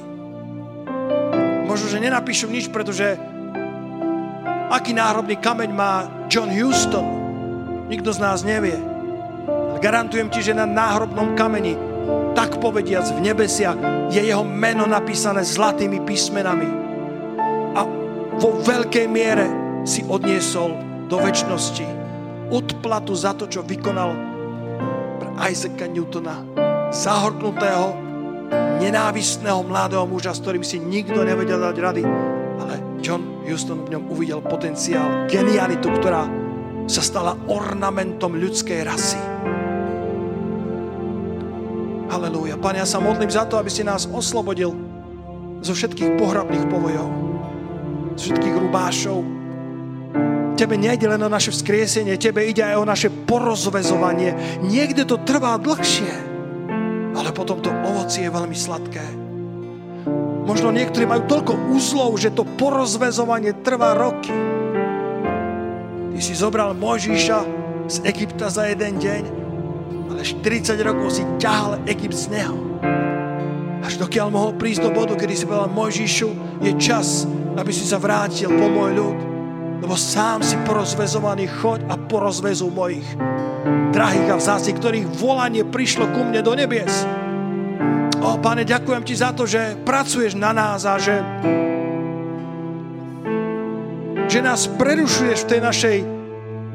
Možno, že nenapíšu nič, pretože aký náhrobný kameň má John Houston, nikto z nás nevie. Ale garantujem ti, že na náhrobnom kameni, tak povediac v nebesiach, je jeho meno napísané zlatými písmenami. A vo veľkej miere si odniesol do väčšnosti odplatu za to, čo vykonal pre Isaaca Newtona, zahorknutého nenávistného mladého muža, s ktorým si nikto nevedel dať rady. Ale John Houston v ňom uvidel potenciál, genialitu, ktorá sa stala ornamentom ľudskej rasy. Halelúja. Pane, ja sa modlím za to, aby si nás oslobodil zo všetkých pohrabných povojov, zo všetkých rubášov. Tebe nejde len o naše vzkriesenie, tebe ide aj o naše porozvezovanie. Niekde to trvá dlhšie ale potom to ovocie je veľmi sladké. Možno niektorí majú toľko úzlov, že to porozvezovanie trvá roky. Ty si zobral Mojžiša z Egypta za jeden deň, ale 40 rokov si ťahal Egypt z neho. Až dokiaľ mohol prísť do bodu, kedy si povedal Mojžišu, je čas, aby si sa vrátil po môj ľud, lebo sám si porozvezovaný, choď a porozvezu mojich drahých a vzácných, ktorých volanie prišlo ku mne do nebies. O, pane, ďakujem ti za to, že pracuješ na nás a že, že nás prerušuješ v tej našej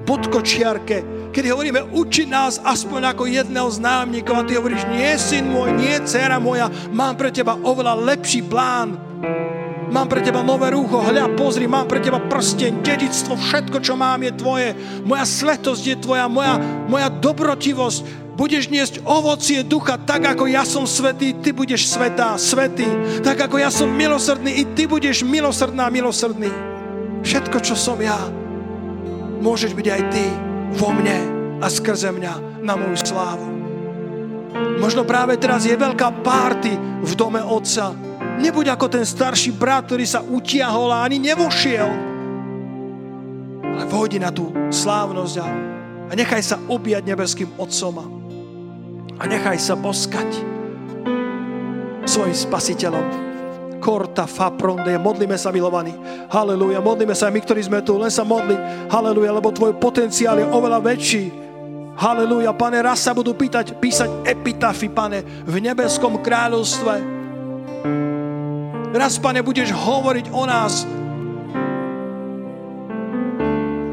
podkočiarke, kedy hovoríme, uči nás aspoň ako jedného z nájomníkov a ty hovoríš, nie syn môj, nie dcera moja, mám pre teba oveľa lepší plán. Mám pre teba nové rúcho, hľa, pozri, mám pre teba prsteň, dedictvo, všetko, čo mám, je tvoje. Moja svetosť je tvoja, moja, moja dobrotivosť. Budeš niesť ovocie ducha, tak ako ja som svetý, ty budeš svetá, svetý. Tak ako ja som milosrdný, i ty budeš milosrdná, milosrdný. Všetko, čo som ja, môžeš byť aj ty vo mne a skrze mňa na moju slávu. Možno práve teraz je veľká párty v dome Otca, Nebuď ako ten starší brat, ktorý sa utiahol a ani nevošiel. Ale vojdi na tú slávnosť a, a nechaj sa objať nebeským Otcom a, a nechaj sa boskať svojim spasiteľom. Korta, fa, pronde, modlíme sa, milovaní. Halelúja, modlíme sa, my, ktorí sme tu, len sa modli. Halelúja, lebo tvoj potenciál je oveľa väčší. Halelúja, pane, raz sa budú pýtať, písať epitafy, pane, v nebeskom kráľovstve Raz, Pane, budeš hovoriť o nás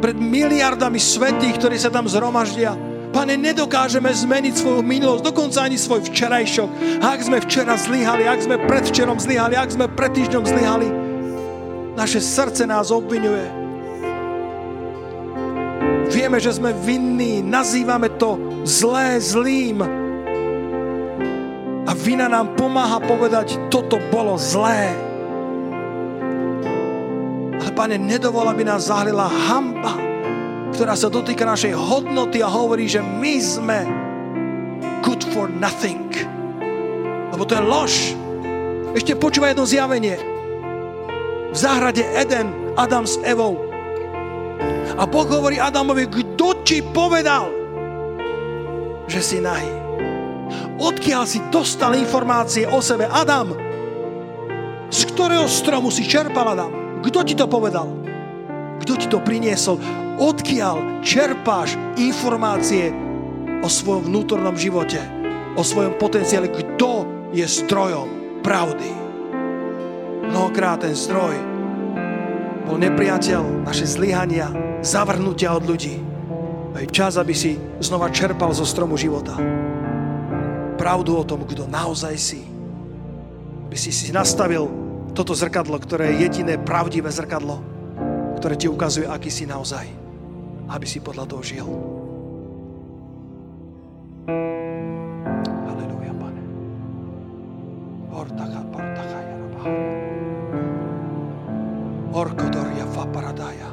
pred miliardami svetých, ktorí sa tam zhromaždia. Pane, nedokážeme zmeniť svoju minulosť, dokonca ani svoj včerajšok. Ak sme včera zlyhali, ak sme predvčerom zlyhali, ak sme pred týždňom zlyhali, naše srdce nás obvinuje. Vieme, že sme vinní, nazývame to zlé zlým. A vina nám pomáha povedať, toto bolo zlé. Ale pane, nedovol, aby nás zahlila hamba, ktorá sa dotýka našej hodnoty a hovorí, že my sme good for nothing. Lebo to je lož. Ešte počúva jedno zjavenie. V záhrade Eden Adam s Evou. A Boh hovorí Adamovi, kto ti povedal, že si nahý? Odkiaľ si dostal informácie o sebe? Adam, z ktorého stromu si čerpal, Adam? Kto ti to povedal? Kto ti to priniesol? Odkiaľ čerpáš informácie o svojom vnútornom živote? O svojom potenciále? Kto je strojom pravdy? Mnohokrát ten zdroj bol nepriateľ, naše zlyhania, zavrhnutia od ľudí. Je čas, aby si znova čerpal zo stromu života. Pravdu o tom, kto naozaj si. Aby si si nastavil toto zrkadlo, ktoré je jediné pravdivé zrkadlo, ktoré ti ukazuje, aký si naozaj. Aby si podľa toho žil. Orkodoria Faparadaja.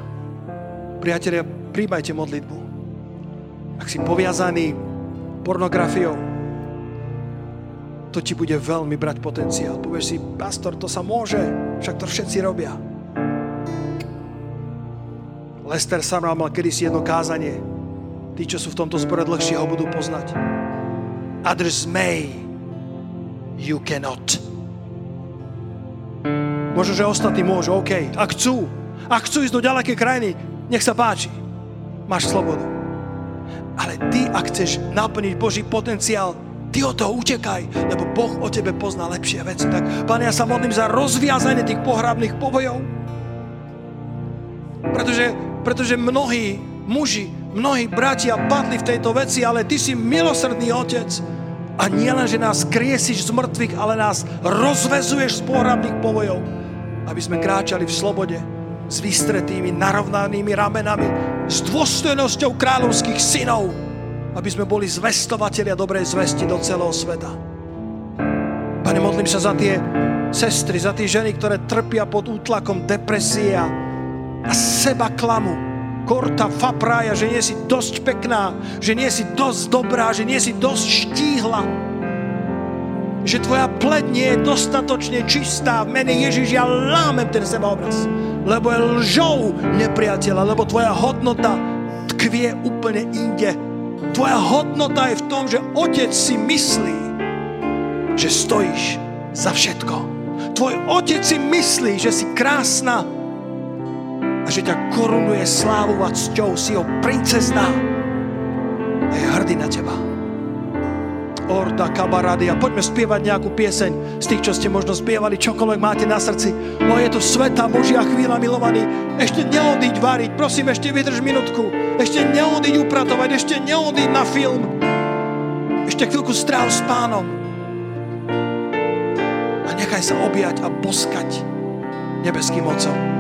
Priatelia, príjmajte modlitbu. Ak si poviazaný pornografiou, to ti bude veľmi brať potenciál. Povieš si, pastor, to sa môže, však to všetci robia. Lester Samral mal kedysi jedno kázanie. Tí, čo sú v tomto zbore dlhšie, ho budú poznať. Others may, you cannot. Možno, že ostatní môžu, OK. Ak chcú, ak chcú ísť do ďalekej krajiny, nech sa páči. Máš slobodu. Ale ty, ak chceš naplniť Boží potenciál, ty od toho utekaj, lebo Boh o tebe pozná lepšie veci. Tak, Pane, ja sa modlím za rozviazanie tých pohrabných pobojov. Pretože, pretože mnohí muži, mnohí bratia padli v tejto veci, ale Ty si milosrdný Otec. A nielen, že nás kriesiš z mŕtvych, ale nás rozvezuješ z pohrabných pobojov aby sme kráčali v slobode s vystretými, narovnanými ramenami, s dôstojnosťou kráľovských synov, aby sme boli zvestovatelia dobrej zvesti do celého sveta. Pane, modlím sa za tie sestry, za tie ženy, ktoré trpia pod útlakom depresie a seba klamu. Korta faprája, že nie si dosť pekná, že nie si dosť dobrá, že nie si dosť štíhla, že tvoja pled nie je dostatočne čistá. V mene Ježiš ja lámem ten sebaobraz. Lebo je lžou nepriateľa, lebo tvoja hodnota tkvie úplne inde. Tvoja hodnota je v tom, že otec si myslí, že stojíš za všetko. Tvoj otec si myslí, že si krásna a že ťa korunuje slávou a cťou. Si ho princezná a je hrdý na teba. Orda Kabaradia. Poďme spievať nejakú pieseň z tých, čo ste možno spievali, čokoľvek máte na srdci. O, je tu sveta Božia chvíľa, milovaný. Ešte neodiť variť, prosím, ešte vydrž minutku. Ešte neodiť upratovať, ešte neodiť na film. Ešte chvíľku stráv s pánom. A nechaj sa objať a boskať nebeským mocom.